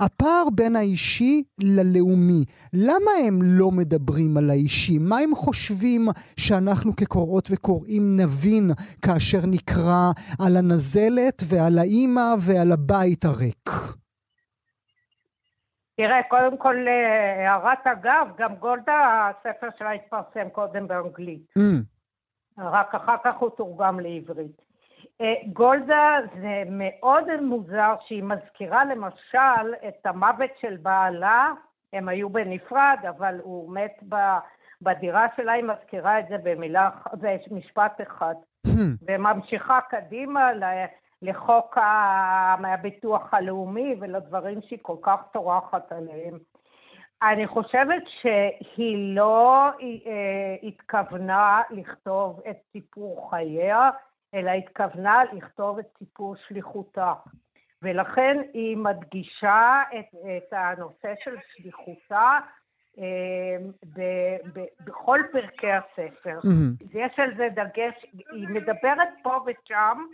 הפער בין האישי ללאומי, למה הם לא מדברים על האישי? מה הם חושבים שאנחנו כקוראות וקוראים נבין כאשר נקרא על הנזלת ועל האימא ועל הבית הריק?
תראה, קודם כל, אה, הערת אגב, גם גולדה, הספר שלה התפרסם קודם באנגלית.
Mm,
רק אחר כך הוא תורגם לעברית. אה, גולדה זה מאוד מוזר שהיא מזכירה למשל את המוות של בעלה, הם היו בנפרד, אבל הוא מת ב- בדירה שלה, היא מזכירה את זה במילה, במשפט אחד.
hmm,
וממשיכה קדימה לחוק ה- מהביטוח הלאומי ולדברים שהיא כל כך טורחת עליהם. אני חושבת שהיא לא אה, התכוונה לכתוב את סיפור חייה, אלא התכוונה לכתוב את סיפור שליחותה. ולכן היא מדגישה את, את הנושא של שליחותה אה, ב, ב, בכל פרקי הספר.
hmm.
יש על זה דגש, היא מדברת פה ושם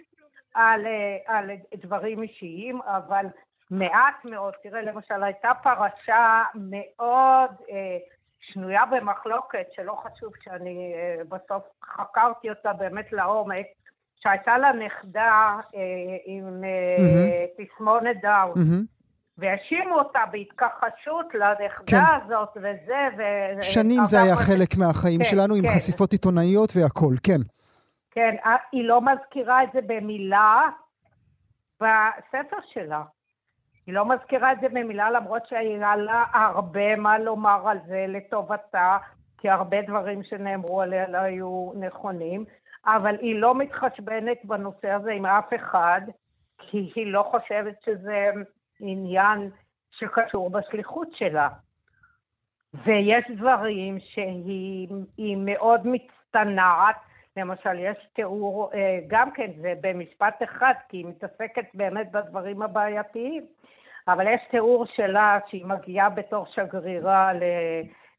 על, אה, על דברים אישיים, אבל מעט מאוד, תראה למשל הייתה פרשה מאוד אה, שנויה במחלוקת, שלא חשוב שאני אה, בסוף חקרתי אותה באמת לעומק, שהייתה לה נכדה אה, עם אה,
מהמם.
תסמונת דאון.
מהמם.
והאשימו אותה בהתכחשות לנכדה
כן.
הזאת וזה, ו...
שנים זה היה חלק מהחיים
כן,
שלנו עם
כן.
חשיפות עיתונאיות והכול, כן.
כן, אה, היא לא מזכירה את זה במילה בספר שלה. היא לא מזכירה את זה במילה למרות שהיה לה הרבה מה לומר על זה לטובתה, כי הרבה דברים שנאמרו עליה לא היו נכונים, אבל היא לא מתחשבנת בנושא הזה עם אף אחד, כי היא לא חושבת שזה עניין שקשור בשליחות שלה. ויש דברים שהיא היא מאוד מצטנעת, למשל יש תיאור, אה, גם כן זה במשפט אחד, כי היא מתעסקת באמת בדברים הבעייתיים, אבל יש תיאור שלה שהיא מגיעה בתור שגרירה ל...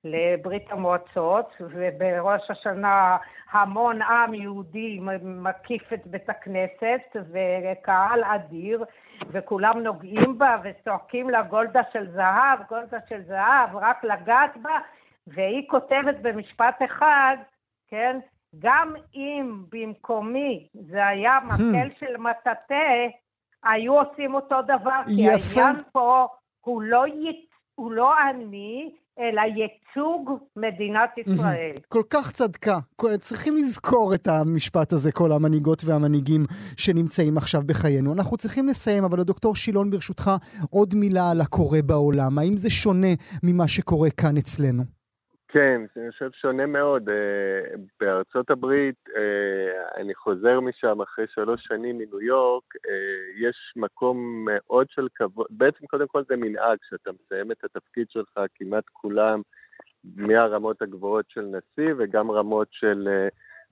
לברית המועצות, ובראש השנה המון עם יהודי מקיף את בית הכנסת, וקהל אדיר, וכולם נוגעים בה וצועקים לה גולדה של זהב, גולדה של זהב, רק לגעת בה, והיא כותבת במשפט אחד, כן, גם אם במקומי זה היה מקל של מטאטא, היו עושים אותו דבר, כי. העניין פה הוא לא, י... הוא לא אני, אלא ייצוג מדינת ישראל.
כל כך צדקה. צריכים לזכור את המשפט הזה, כל המנהיגות והמנהיגים שנמצאים עכשיו בחיינו. אנחנו צריכים לסיים, אבל הדוקטור שילון, ברשותך, עוד מילה על הקורה בעולם. האם זה שונה ממה שקורה כאן אצלנו?
כן, אני חושב שונה מאוד. אה, בארצות הברית, אה, אני חוזר משם אחרי שלוש שנים מניו יורק, אה, יש מקום מאוד של כבוד, בעצם קודם כל זה מנהג, שאתה מסיים את התפקיד שלך, כמעט כולם, מהרמות הגבוהות של נשיא וגם רמות של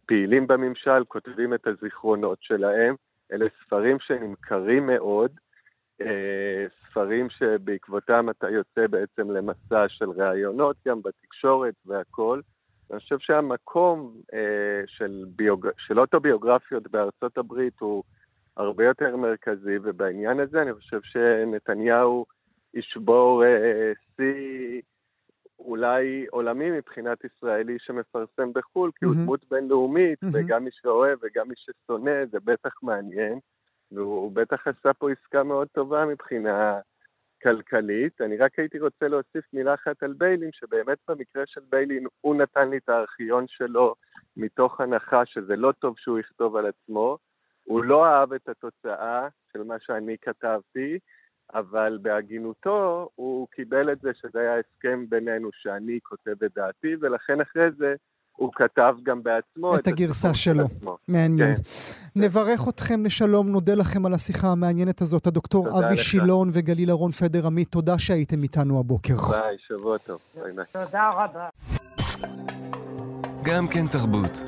פעילים בממשל, כותבים את הזיכרונות שלהם. אלה ספרים שנמכרים מאוד. אה, ספרים שבעקבותם אתה יוצא בעצם למסע של ראיונות גם בתקשורת והכל. אני חושב שהמקום אה, של, ביוג... של אוטוביוגרפיות בארצות הברית הוא הרבה יותר מרכזי, ובעניין הזה אני חושב שנתניהו ישבור אה, שיא אולי עולמי מבחינת ישראלי שמפרסם בחו"ל, כי הוא
מהמם.
דמות בינלאומית,
מהמם.
וגם מי שאוהב וגם מי ששונא, זה בטח מעניין. והוא בטח עשה פה עסקה מאוד טובה מבחינה כלכלית. אני רק הייתי רוצה להוסיף מילה אחת על ביילין, שבאמת במקרה של ביילין הוא נתן לי את הארכיון שלו מתוך הנחה שזה לא טוב שהוא יכתוב על עצמו. הוא לא אהב את התוצאה של מה שאני כתבתי, אבל בהגינותו הוא קיבל את זה שזה היה הסכם בינינו שאני כותב את דעתי, ולכן אחרי זה הוא כתב גם בעצמו
את
את,
הגרסה שלו.
עצמו.
מעניין.
כן.
נברך אתכם לשלום, נודה לכם על השיחה המעניינת הזאת. הדוקטור אבי
לך.
שילון וגליל אהרון פדר עמית, תודה שהייתם איתנו הבוקר.
ביי, שבוע טוב. ביי ביי.
תודה רבה.
גם כן תרבות.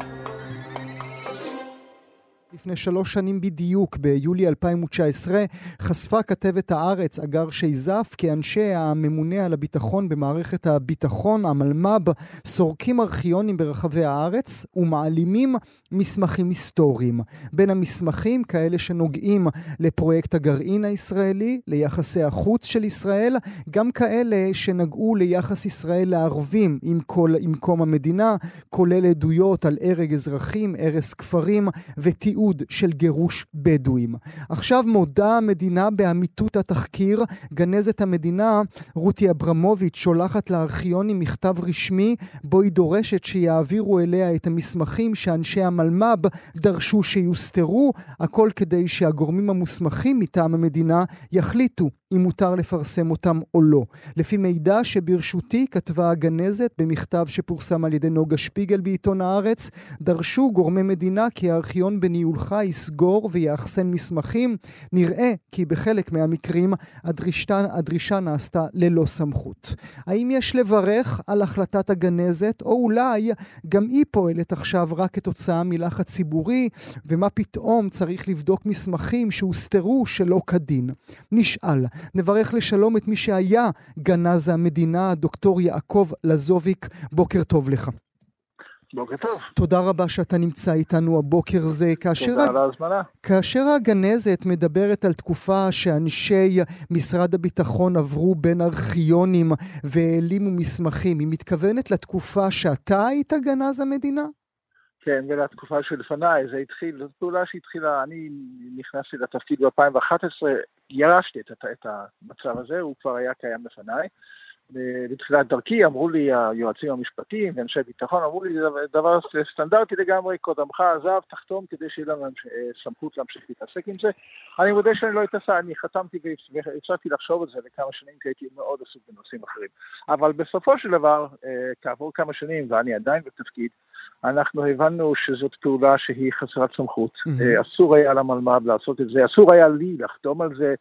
לפני שלוש שנים בדיוק, ביולי 2019, חשפה כתבת הארץ, אגר שייזף, כי אנשי הממונה על הביטחון במערכת הביטחון, המלמ"ב, סורקים ארכיונים ברחבי הארץ ומעלימים מסמכים היסטוריים. בין המסמכים, כאלה שנוגעים לפרויקט הגרעין הישראלי, ליחסי החוץ של ישראל, גם כאלה שנגעו ליחס ישראל לערבים עם, כל, עם קום המדינה, כולל עדויות על הרג אזרחים, הרס כפרים ותיעוד של גירוש בדואים. עכשיו מודה המדינה באמיתות התחקיר. גנזת המדינה, רותי אברמוביץ', שולחת לארכיונים מכתב רשמי, בו היא דורשת שיעבירו אליה את המסמכים שאנשי המלמ"ב דרשו שיוסתרו, הכל כדי שהגורמים המוסמכים מטעם המדינה יחליטו אם מותר לפרסם אותם או לא. לפי מידע שברשותי כתבה הגנזת במכתב שפורסם על ידי נוגה שפיגל בעיתון הארץ, דרשו גורמי מדינה כי הארכיון בניהולך יסגור ויאחסן מסמכים. נראה כי בחלק מהמקרים הדרישה, הדרישה נעשתה ללא סמכות. האם יש לברך על החלטת הגנזת, או אולי גם היא פועלת עכשיו רק כתוצאה מלחץ ציבורי, ומה פתאום צריך לבדוק מסמכים שהוסתרו שלא כדין? נשאל. נברך לשלום את מי שהיה גנז המדינה, דוקטור יעקב לזוביק. בוקר טוב לך.
בוקר טוב.
תודה רבה שאתה נמצא איתנו הבוקר זה. כאשר,
תודה. על ההזמנה.
כאשר הגנזת מדברת על תקופה שאנשי משרד הביטחון עברו בין ארכיונים והעלימו מסמכים, היא מתכוונת לתקופה שאתה היית גנז המדינה?
כן, ולתקופה שלפניי, זה התחיל, זו פעולה שהתחילה, אני נכנסתי לתפקיד ב-2011, ירשתי את, את המצב הזה, הוא כבר היה קיים לפניי. בתחילת דרכי אמרו לי היועצים המשפטיים ואנשי ביטחון, אמרו לי דבר סטנדרטי לגמרי, קודמך עזב, תחתום כדי שיהיה לנו סמכות להמשיך להתעסק עם זה. אני מודה שאני לא התעסק, אני חתמתי והפסקתי לחשוב על זה לכמה שנים, כי הייתי מאוד עסוק בנושאים אחרים. אבל בסופו של דבר, כעבור כמה שנים, ואני עדיין בתפקיד, אנחנו הבנו שזאת פעולה שהיא חסרת סמכות. Mm-hmm. אסור היה למלמ"ב לעשות את זה, אסור היה לי לחתום על זה.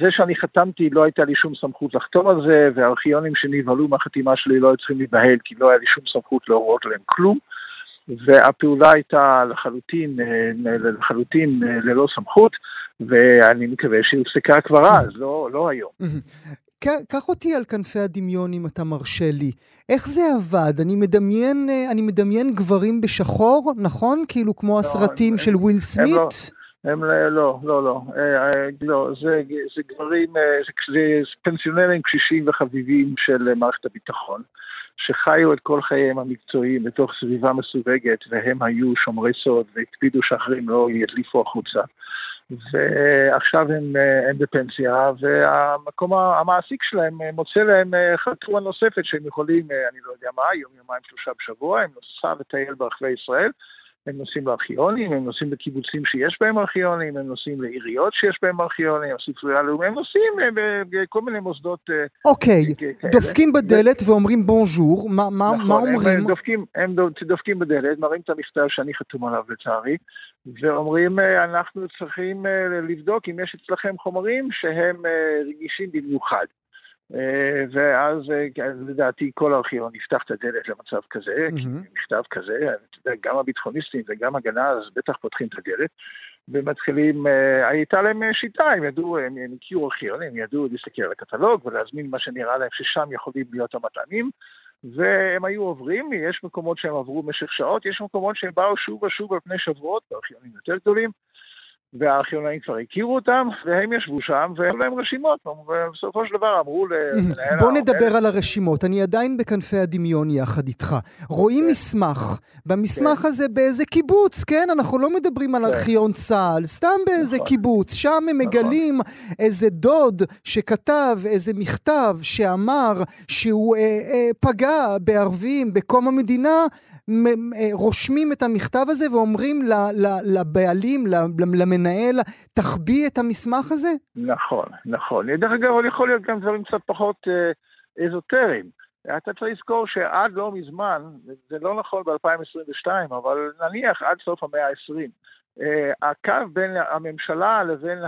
זה שאני חתמתי, לא הייתה לי שום סמכות לחתום על זה, והארכיונים שנבהלו מהחתימה שלי לא היו צריכים להיבהל, כי לא היה לי שום סמכות להורות עליהם כלום. והפעולה הייתה לחלוטין, לחלוטין ללא סמכות, ואני מקווה שהיא הופסקה כבר אז, לא, לא היום.
קח אותי על כנפי הדמיון אם אתה מרשה לי. איך זה עבד? אני מדמיין, אני מדמיין גברים בשחור, נכון? כאילו כמו הסרטים של וויל סמית?
הם לא, לא, לא, לא, זה, זה גברים, זה, זה פנסיונרים קשישים וחביבים של מערכת הביטחון, שחיו את כל חייהם המקצועיים בתוך סביבה מסווגת, והם היו שומרי סוד והקפידו שאחרים לא ידליפו החוצה. ועכשיו הם, הם בפנסיה, והמקום המעסיק שלהם מוצא להם חלטורה נוספת שהם יכולים, אני לא יודע מה, יום, יומיים, שלושה בשבוע, הם נוסעים לטייל ברחבי ישראל. הם נוסעים לארכיונים, הם נוסעים לקיבוצים שיש בהם ארכיונים, הם נוסעים לעיריות שיש בהם ארכיונים, הספרייה הלאומית, הם נוסעים בכל מיני מוסדות
אוקיי, okay. דופקים בדלת ו... ואומרים בונז'ור, מה, מה, נכון, מה אומרים?
הם דופקים, הם דופקים בדלת, מראים את המכתב שאני חתום עליו לצערי, ואומרים, אנחנו צריכים לבדוק אם יש אצלכם חומרים שהם רגישים במיוחד. אה, ואז אה, לדעתי כל ארכיון יפתח את הדלת למצב כזה, mm-hmm. כי מכתב כזה, גם הביטחוניסטים וגם הגנה אז בטח פותחים את הדלת. ומתחילים, אה, הייתה להם שיטה, הם ידעו, הם, הם הכירו ארכיון, הם ידעו להסתכל על הקטלוג ולהזמין מה שנראה להם ששם יכולים להיות המטענים, והם היו עוברים, יש מקומות שהם עברו במשך שעות, יש מקומות שהם באו שוב ושוב על פני שבועות, בארכיונים יותר גדולים, והארכיונאים כבר הכירו אותם, והם ישבו שם, והיו להם רשימות, ובסופו של דבר אמרו למנהל...
בוא נדבר על הרשימות, אני עדיין בכנפי הדמיון יחד איתך. רואים כן. מסמך, במסמך כן. הזה באיזה קיבוץ, כן? אנחנו לא מדברים על כן. ארכיון צה"ל, סתם באיזה נכון. קיבוץ, שם הם נכון. מגלים איזה דוד שכתב איזה מכתב שאמר שהוא אה, אה, פגע בערבים בקום המדינה, רושמים את המכתב הזה ואומרים לבעלים, למנהל, תחביא את המסמך הזה?
נכון, נכון. דרך אגב, יכול להיות גם דברים קצת פחות אה, אזוטריים. אתה צריך לזכור שעד לא מזמן, זה לא נכון ב-2022, אבל נניח עד סוף המאה ה-20, Uh, הקו בין הממשלה לבין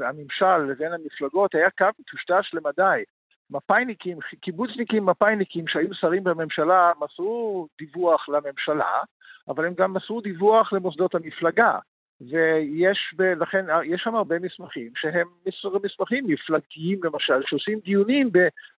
הממשל לבין המפלגות היה קו מטושטש למדי. מפאיניקים, קיבוצניקים מפאיניקים שהיו שרים בממשלה מסרו דיווח לממשלה, אבל הם גם מסרו דיווח למוסדות המפלגה. ויש, לכן, יש שם הרבה מסמכים שהם מסמכים מפלגתיים למשל, שעושים דיונים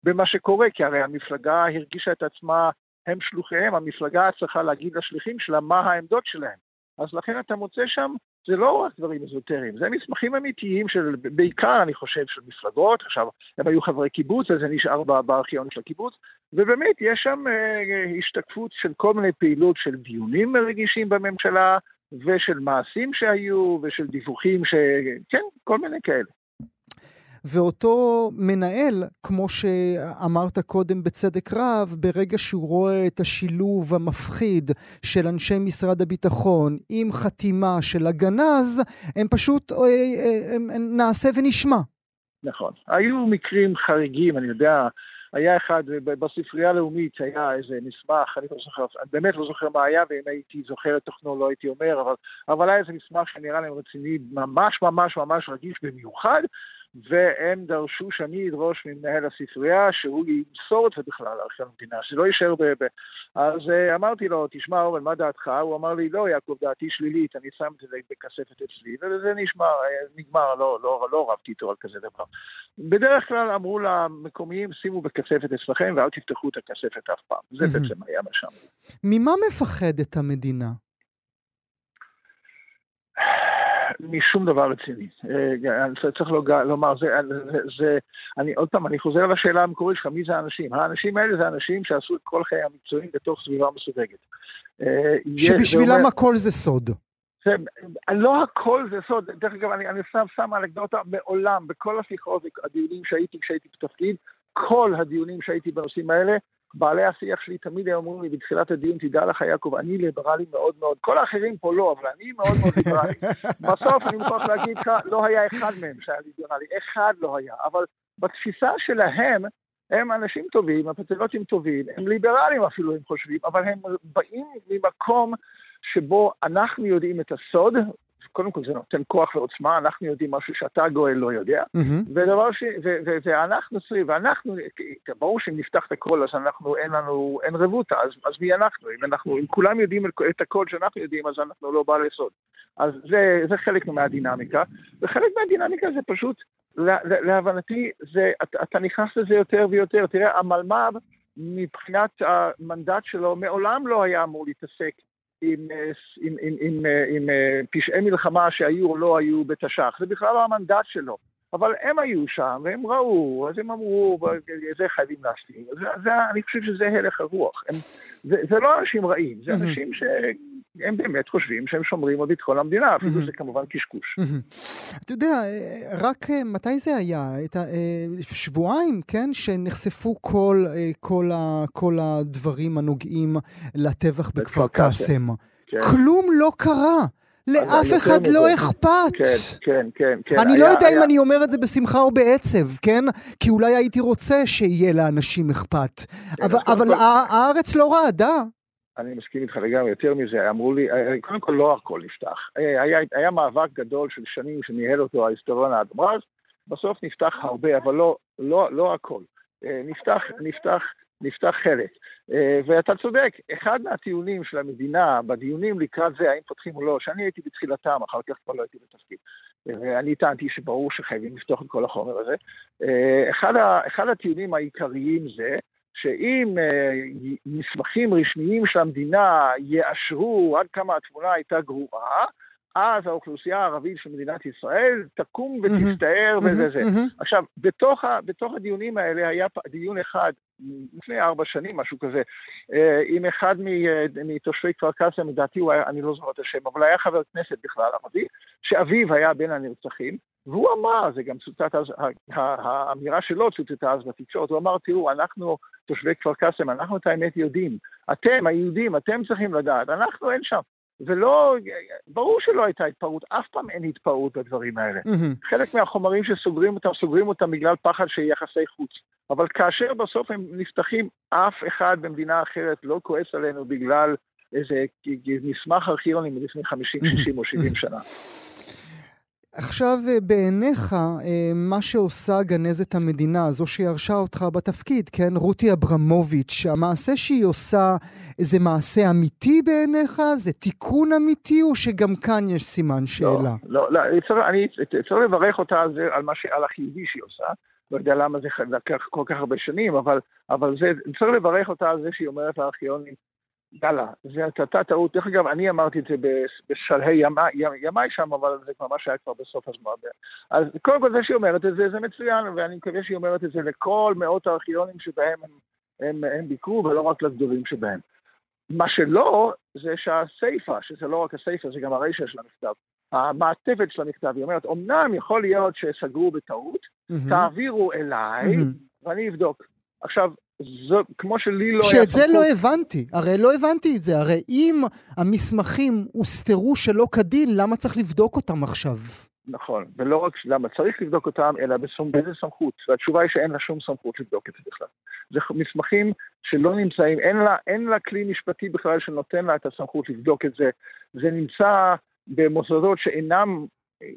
במה שקורה, כי הרי המפלגה הרגישה את עצמה, הם שלוחיהם, המפלגה צריכה להגיד לשליחים שלה מה העמדות שלהם. אז לכן אתה מוצא שם, זה לא רק דברים אזוטריים, זה מסמכים אמיתיים של, בעיקר אני חושב, של מפלגות, עכשיו, הם היו חברי קיבוץ, אז זה נשאר בארכיון של הקיבוץ, ובאמת יש שם אה, השתקפות של כל מיני פעילות של דיונים רגישים בממשלה, ושל מעשים שהיו, ושל דיווחים ש... כן, כל מיני כאלה.
ואותו מנהל, כמו שאמרת קודם בצדק רב, ברגע שהוא רואה את השילוב המפחיד של אנשי משרד הביטחון עם חתימה של הגנז, הם פשוט, אה, אה, הם, נעשה ונשמע.
נכון. היו מקרים חריגים, אני יודע, היה אחד, בספרייה הלאומית היה איזה מסמך, אני לא זוכר, אני באמת לא זוכר מה היה, ואם הייתי זוכר את תוכנו לא הייתי אומר, אבל, אבל היה איזה מסמך שנראה להם רציני, ממש ממש ממש רגיש במיוחד, והם דרשו שאני אדרוש ממנהל הספרייה שהוא ימסור את זה בכלל לארכיון המדינה, שלא יישאר ב... ב... אז uh, אמרתי לו, תשמע אורן, מה דעתך? הוא אמר לי, לא יעקב, דעתי שלילית, אני שם את זה בכספת אצלי, וזה נשמע, אה, נגמר, לא, לא, לא רבתי איתו על כזה דבר. בדרך כלל אמרו למקומיים, שימו בכספת אצלכם ואל תפתחו את הכספת אף פעם. זה בעצם היה מה שאמרו.
ממה מפחדת המדינה?
משום דבר רציני. אה, צריך לומר, זה, זה, זה, אני, עוד פעם, אני חוזר לשאלה המקורית שלך, מי זה האנשים? האנשים האלה זה אנשים שעשו את כל חיי המקצועים בתוך סביבה מסווגת.
אה, שבשבילם אומר, הכל זה סוד.
זה, לא הכל זה סוד, דרך אגב, אני, אני שם, שם אנקדוטה מעולם, בכל השיחות, הדיונים שהייתי כשהייתי בתפקיד, כל הדיונים שהייתי בנושאים האלה, בעלי השיח שלי תמיד היו אומרים לי בתחילת הדיון, תדע לך יעקב, אני ליברלי מאוד מאוד, כל האחרים פה לא, אבל אני מאוד מאוד ליברלי. בסוף אני מוכרח להגיד לך, לא היה אחד מהם שהיה ליברלי, אחד לא היה, אבל בתפיסה שלהם, הם אנשים טובים, הפטריוטים טובים, הם ליברלים אפילו, הם חושבים, אבל הם באים ממקום שבו אנחנו יודעים את הסוד, קודם כל זה נותן כוח ועוצמה, אנחנו יודעים משהו שאתה גואל לא יודע, mm-hmm. ודבר ש... ואנחנו סביב, ואנחנו, ברור שאם נפתח את הכל אז אנחנו, אין לנו, אין רבותא, אז, אז מי אנחנו? אם אנחנו, אם כולם יודעים את הכל שאנחנו יודעים, אז אנחנו לא בעלי סוד. אז זה, זה חלק מהדינמיקה, וחלק מהדינמיקה זה פשוט, לה, להבנתי, זה, אתה, אתה נכנס לזה יותר ויותר. תראה, המלמ"ב, מבחינת המנדט שלו, מעולם לא היה אמור להתעסק עם, עם, עם, עם, עם, עם פשעי מלחמה שהיו או לא היו בתש"ח, זה בכלל לא המנדט שלו. אבל הם היו שם, והם ראו, אז הם אמרו, זה חייבים להסתיר. זה, זה, אני חושב שזה הלך הרוח. הם, זה, זה לא אנשים רעים, זה אנשים שהם באמת חושבים שהם שומרים על ביטחון המדינה, אפילו זה כמובן קשקוש.
אתה יודע, רק מתי זה היה? את שבועיים, כן? שנחשפו כל, כל, כל הדברים הנוגעים לטבח בכפר קאסם. כן. כלום לא קרה. לאף אחד לא אכפת.
כן, כן, כן. כן.
אני לא יודע אם אני אומר את זה בשמחה או בעצב, כן? כי אולי הייתי רוצה שיהיה לאנשים אכפת. כן, אבל הארץ לא רעדה.
אני מסכים איתך לגמרי, יותר מזה, אמרו לי, אה, קודם כל לא הכל נפתח. אה, היה, היה מאבק גדול של שנים שניהל אותו ההיסטוריון האדם רז, בסוף נפתח הרבה, אבל לא, לא, לא הכל. אה, נפתח, נפתח נפתח חלק. אה, ואתה צודק, אחד מהטיעונים של המדינה בדיונים לקראת זה, האם פותחים או לא, שאני הייתי בתחילתם, אחר כך כבר לא הייתי בתפקיד. ואני טענתי שברור שחייבים לפתוח את כל החומר הזה. אה, אחד, ה, אחד הטיעונים העיקריים זה שאם אה, מסמכים רשמיים של המדינה יאשרו עד כמה התמונה הייתה גרועה, אז האוכלוסייה הערבית של מדינת ישראל תקום ותסתער mm-hmm, וזה זה. Mm-hmm. עכשיו, בתוך, ה, בתוך הדיונים האלה היה דיון אחד לפני ארבע שנים, משהו כזה, אה, עם אחד אה, מתושבי כפר קאסם, לדעתי הוא היה, אני לא זוכר את השם, אבל היה חבר כנסת בכלל ערבי, שאביו היה בין הנרצחים, והוא אמר, זה גם צוטט אז, האמירה שלו צוטטה אז בתקשורת, הוא אמר, תראו, אנחנו, תושבי כפר קאסם, אנחנו את האמת יודעים. אתם, היהודים, אתם צריכים לדעת, אנחנו אין שם. ולא, ברור שלא הייתה התפרעות, אף פעם אין התפרעות בדברים האלה. Mm-hmm. חלק מהחומרים שסוגרים אותם, סוגרים אותם בגלל פחד של יחסי חוץ. אבל כאשר בסוף הם נפתחים, אף אחד במדינה אחרת לא כועס עלינו בגלל איזה מסמך ארכיוני מלפני 50, 60 או 70 שנה.
עכשיו, אה, בעיניך, אה, מה שעושה גנזת המדינה, זו שירשה אותך בתפקיד, כן? רותי אברמוביץ', המעשה שהיא עושה, זה מעשה אמיתי בעיניך? זה תיקון אמיתי, או שגם כאן יש סימן שאלה?
לא, לא, לא אני צריך לברך אותה על, זה, על, ש, על החיובי שהיא עושה. לא יודע למה זה לקח כל כך הרבה שנים, אבל, אבל זה, צריך לברך אותה על זה שהיא אומרת לארכיונים, יאללה, זה הייתה טעות. דרך אגב, אני אמרתי את זה בשלהי ימיי ימי שם, אבל זה כבר מה שהיה כבר בסוף הזמן. אז קודם כל זה שהיא אומרת את זה, זה מצוין, ואני מקווה שהיא אומרת את זה לכל מאות הארכיונים שבהם הם, הם, הם ביקרו, ולא רק לגדולים שבהם. מה שלא, זה שהסיפה, שזה לא רק הסיפה, זה גם הרישה של המכתב. המעטפת של המכתב, היא אומרת, אמנם יכול להיות שסגרו בטעות, mm-hmm. תעבירו אליי, mm-hmm. ואני אבדוק. עכשיו, זו, כמו שלי לא
היה... שאת זה לא הבנתי, הרי לא הבנתי את זה, הרי אם המסמכים הוסתרו שלא כדין, למה צריך לבדוק אותם עכשיו?
נכון, ולא רק למה צריך לבדוק אותם, אלא בסום, באיזה סמכות, והתשובה היא שאין לה שום סמכות לבדוק את זה בכלל. זה מסמכים שלא נמצאים, אין לה, אין לה כלי משפטי בכלל שנותן לה את הסמכות לבדוק את זה. זה נמצא במוסדות שאינם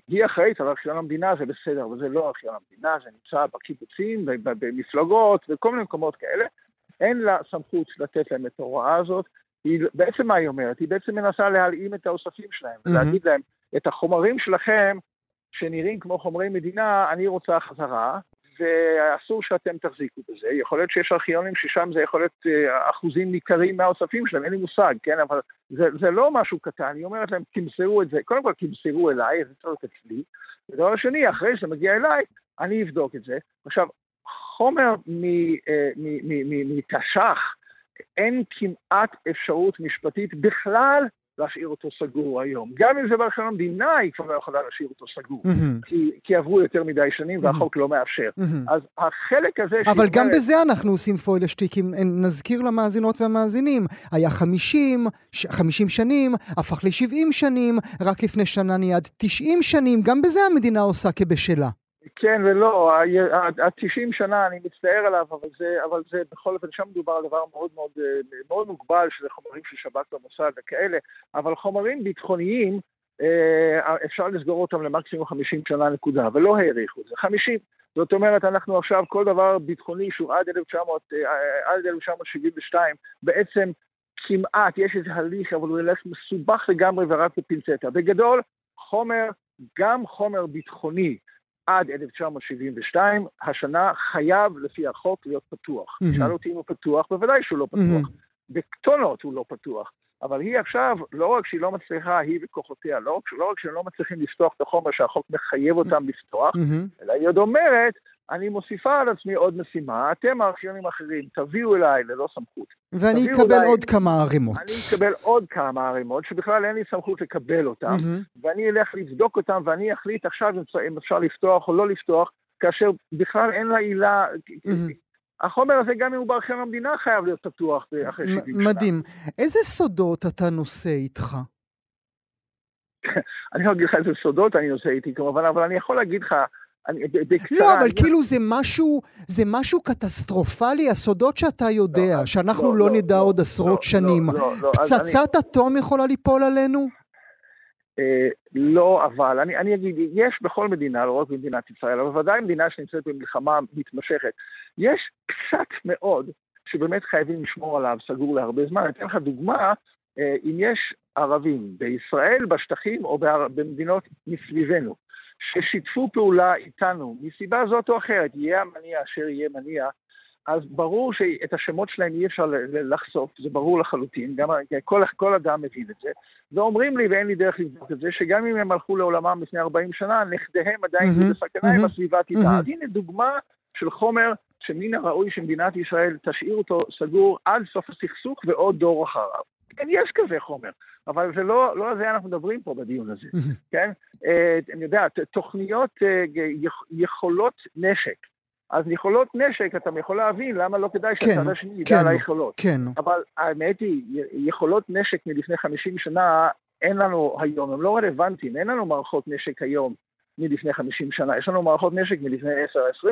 היא אחראית על ארכיון המדינה, זה בסדר, אבל זה לא ארכיון המדינה, זה נמצא בקיבוצים, במפלגות, וכל מיני מקומות כאלה. אין לה סמכות לתת להם את ההוראה הזאת. היא, בעצם מה היא אומרת? היא בעצם מנסה להלאים את האוספים שלהם, mm-hmm. ולהגיד להם, את החומרים שלכם, שנראים כמו חומרי מדינה, אני רוצה חזרה, ואסור שאתם תחזיקו בזה. יכול להיות שיש ארכיונים ששם זה יכול להיות אה, אחוזים ניכרים מהאוספים שלהם, אין לי מושג, כן? אבל זה, זה לא משהו קטן, היא אומרת להם, תמסרו את זה, קודם כל תמסרו אליי, זה צריך להיות אצלי. ודבר שני, אחרי שזה מגיע אליי, אני אבדוק את זה. עכשיו, חומר אה, מתש"ח, אין כמעט אפשרות משפטית בכלל להשאיר אותו סגור היום. גם אם זה בארכיון המדינה, היא כבר לא יכולה להשאיר אותו סגור. Mm-hmm. כי, כי עברו יותר מדי שנים mm-hmm. והחוק לא מאפשר. Mm-hmm. אז החלק הזה...
אבל גם. בזה אנחנו עושים פוילשטיקים. נזכיר למאזינות והמאזינים, היה 50, 50 שנים, הפך ל-70 שנים, רק לפני שנה נהיה 90 שנים, גם בזה המדינה עושה כבשלה.
כן ולא, ה-90 שנה, אני מצטער עליו, אבל זה, אבל זה בכל אופן, שם מדובר על דבר מאוד מאוד, מאוד מוגבל, שזה חומרים של שב"כ במוסד וכאלה, אבל חומרים ביטחוניים, אה, אפשר לסגור אותם למקסימום 50 שנה נקודה, ולא האריכו את זה, 50. זאת אומרת, אנחנו עכשיו, כל דבר ביטחוני שהוא עד, 1900, אה, עד 1972, בעצם כמעט, יש איזה הליך, אבל הוא הולך מסובך לגמרי ורק בפינצטה. בגדול, חומר, גם חומר ביטחוני, עד 1972, השנה חייב לפי החוק להיות פתוח. Mm-hmm. שאל אותי אם הוא פתוח, בוודאי שהוא לא פתוח. Mm-hmm. בטונות הוא לא פתוח. אבל היא עכשיו, לא רק שהיא לא מצליחה, היא וכוחותיה, לא רק, לא רק שהם לא מצליחים לפתוח את החומר שהחוק מחייב אותם לפתוח, אלא היא עוד אומרת, אני מוסיפה על עצמי עוד משימה, אתם הארכיונים האחרים, תביאו אליי ללא סמכות.
ואני אקבל אליי, עוד כמה ערימות.
אני אקבל עוד כמה ערימות, שבכלל אין לי סמכות לקבל אותם, mm-hmm. ואני אלך לבדוק אותם, ואני אחליט עכשיו אם אפשר לפתוח או לא לפתוח, כאשר בכלל אין לה עילה, mm-hmm. החומר הזה, גם אם הוא בארכיון המדינה, חייב להיות פתוח אחרי 70
שנה. מדהים. איזה סודות אתה נושא איתך?
אני לא אגיד לך איזה סודות אני נושא איתי כמובן, אבל אני יכול להגיד לך,
בקצרה... לא, אבל. כאילו זה משהו, זה משהו קטסטרופלי, הסודות שאתה יודע, לא, שאנחנו לא, לא, לא נדע לא, עוד עשרות לא, שנים. לא, לא, לא, פצצת. אטום יכולה ליפול עלינו?
אה, לא, אבל אני, אני אגיד, יש בכל מדינה, לא רק במדינת ישראל, אבל ודאי מדינה שנמצאת במלחמה מתמשכת, יש קצת מאוד שבאמת חייבים לשמור עליו סגור להרבה זמן. אני אתן לך דוגמה, אה, אם יש ערבים בישראל, בשטחים או במדינות מסביבנו, ששיתפו פעולה איתנו מסיבה זאת או אחרת, יהיה המניע אשר יהיה מניע, אז ברור שאת השמות שלהם אי אפשר לחשוף, זה ברור לחלוטין, גם כל, כל אדם מבין את זה, ואומרים לי, ואין לי דרך לבדוק את זה, שגם אם הם הלכו לעולמם לפני 40 שנה, נכדיהם עדיין mm-hmm, בסכנה mm-hmm, אם הסביבה תדע. Mm-hmm. אז הנה דוגמה של חומר שמן הראוי שמדינת ישראל תשאיר אותו סגור עד סוף הסכסוך ועוד דור אחריו. כן, יש כזה חומר, אבל זה לא, לא על זה אנחנו מדברים פה בדיון הזה, כן? אה, אני יודע, תוכניות אה, יכולות נשק. אז יכולות נשק, אתה יכול להבין למה לא כדאי כן, שהצד השני ידע כן, על היכולות.
כן.
אבל האמת היא, יכולות נשק מלפני 50 שנה אין לנו היום, הם לא רלוונטיים, אין לנו מערכות נשק היום מלפני 50 שנה, יש לנו מערכות נשק מלפני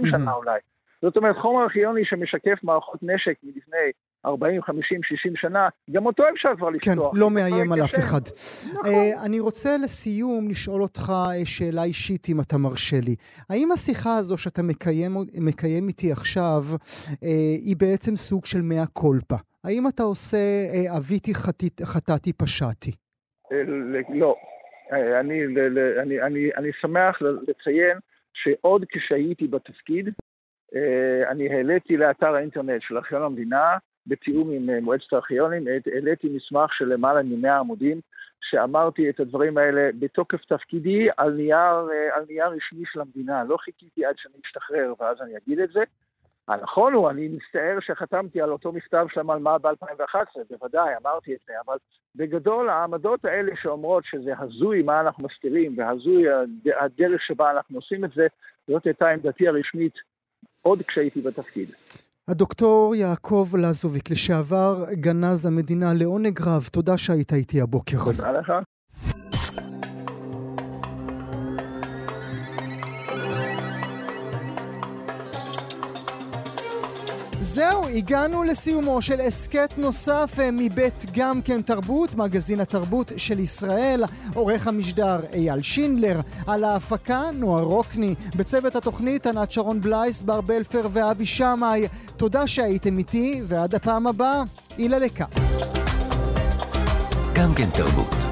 10-20 שנה אולי. זאת אומרת, חומר ארכיוני שמשקף מערכות נשק מלפני 40, 50, 60 שנה, גם אותו אפשר כבר
כן, לפתוח. כן, לא מאיים על אף אחד. נכון. Uh, אני רוצה לסיום לשאול אותך uh, שאלה אישית, אם אתה מרשה לי. האם השיחה הזו שאתה מקיים, מקיים איתי עכשיו, uh, היא בעצם סוג של מאה קולפה? האם אתה עושה אביתי חטאתי פשעתי?
לא. אני, אני, אני, אני שמח לציין שעוד כשהייתי בתפקיד, אני העליתי לאתר האינטרנט של ארכיון המדינה בתיאום עם אה, מועצת הארכיונים, העליתי מסמך של למעלה מ-100 עמודים, שאמרתי את הדברים האלה בתוקף תפקידי על נייר, אה, על נייר רשמי של המדינה. לא חיכיתי עד שאני אשתחרר ואז אני אגיד את זה. הנכון הוא, אני מצטער שחתמתי על אותו מכתב של המלמ"ב ב-2011, בוודאי, אמרתי את זה, אבל בגדול העמדות האלה שאומרות שזה הזוי מה אנחנו מסתירים והזוי הדרך שבה אנחנו עושים את זה, זאת הייתה עמדתי הרשמית עוד כשהייתי בתפקיד.
הדוקטור יעקב לזוביק, לשעבר גנז המדינה, לעונג רב, תודה שהיית איתי הבוקר.
תודה לך.
זהו, הגענו לסיומו של הסכת נוסף אה, מבית גם כן תרבות, מגזין התרבות של ישראל, עורך המשדר אייל שינדלר, על ההפקה נועה רוקני, בצוות התוכנית ענת שרון בלייס, בר בלפר ואבי שמאי. תודה שהייתם איתי, ועד הפעם הבאה, אילה לקה.
גם כן תרבות.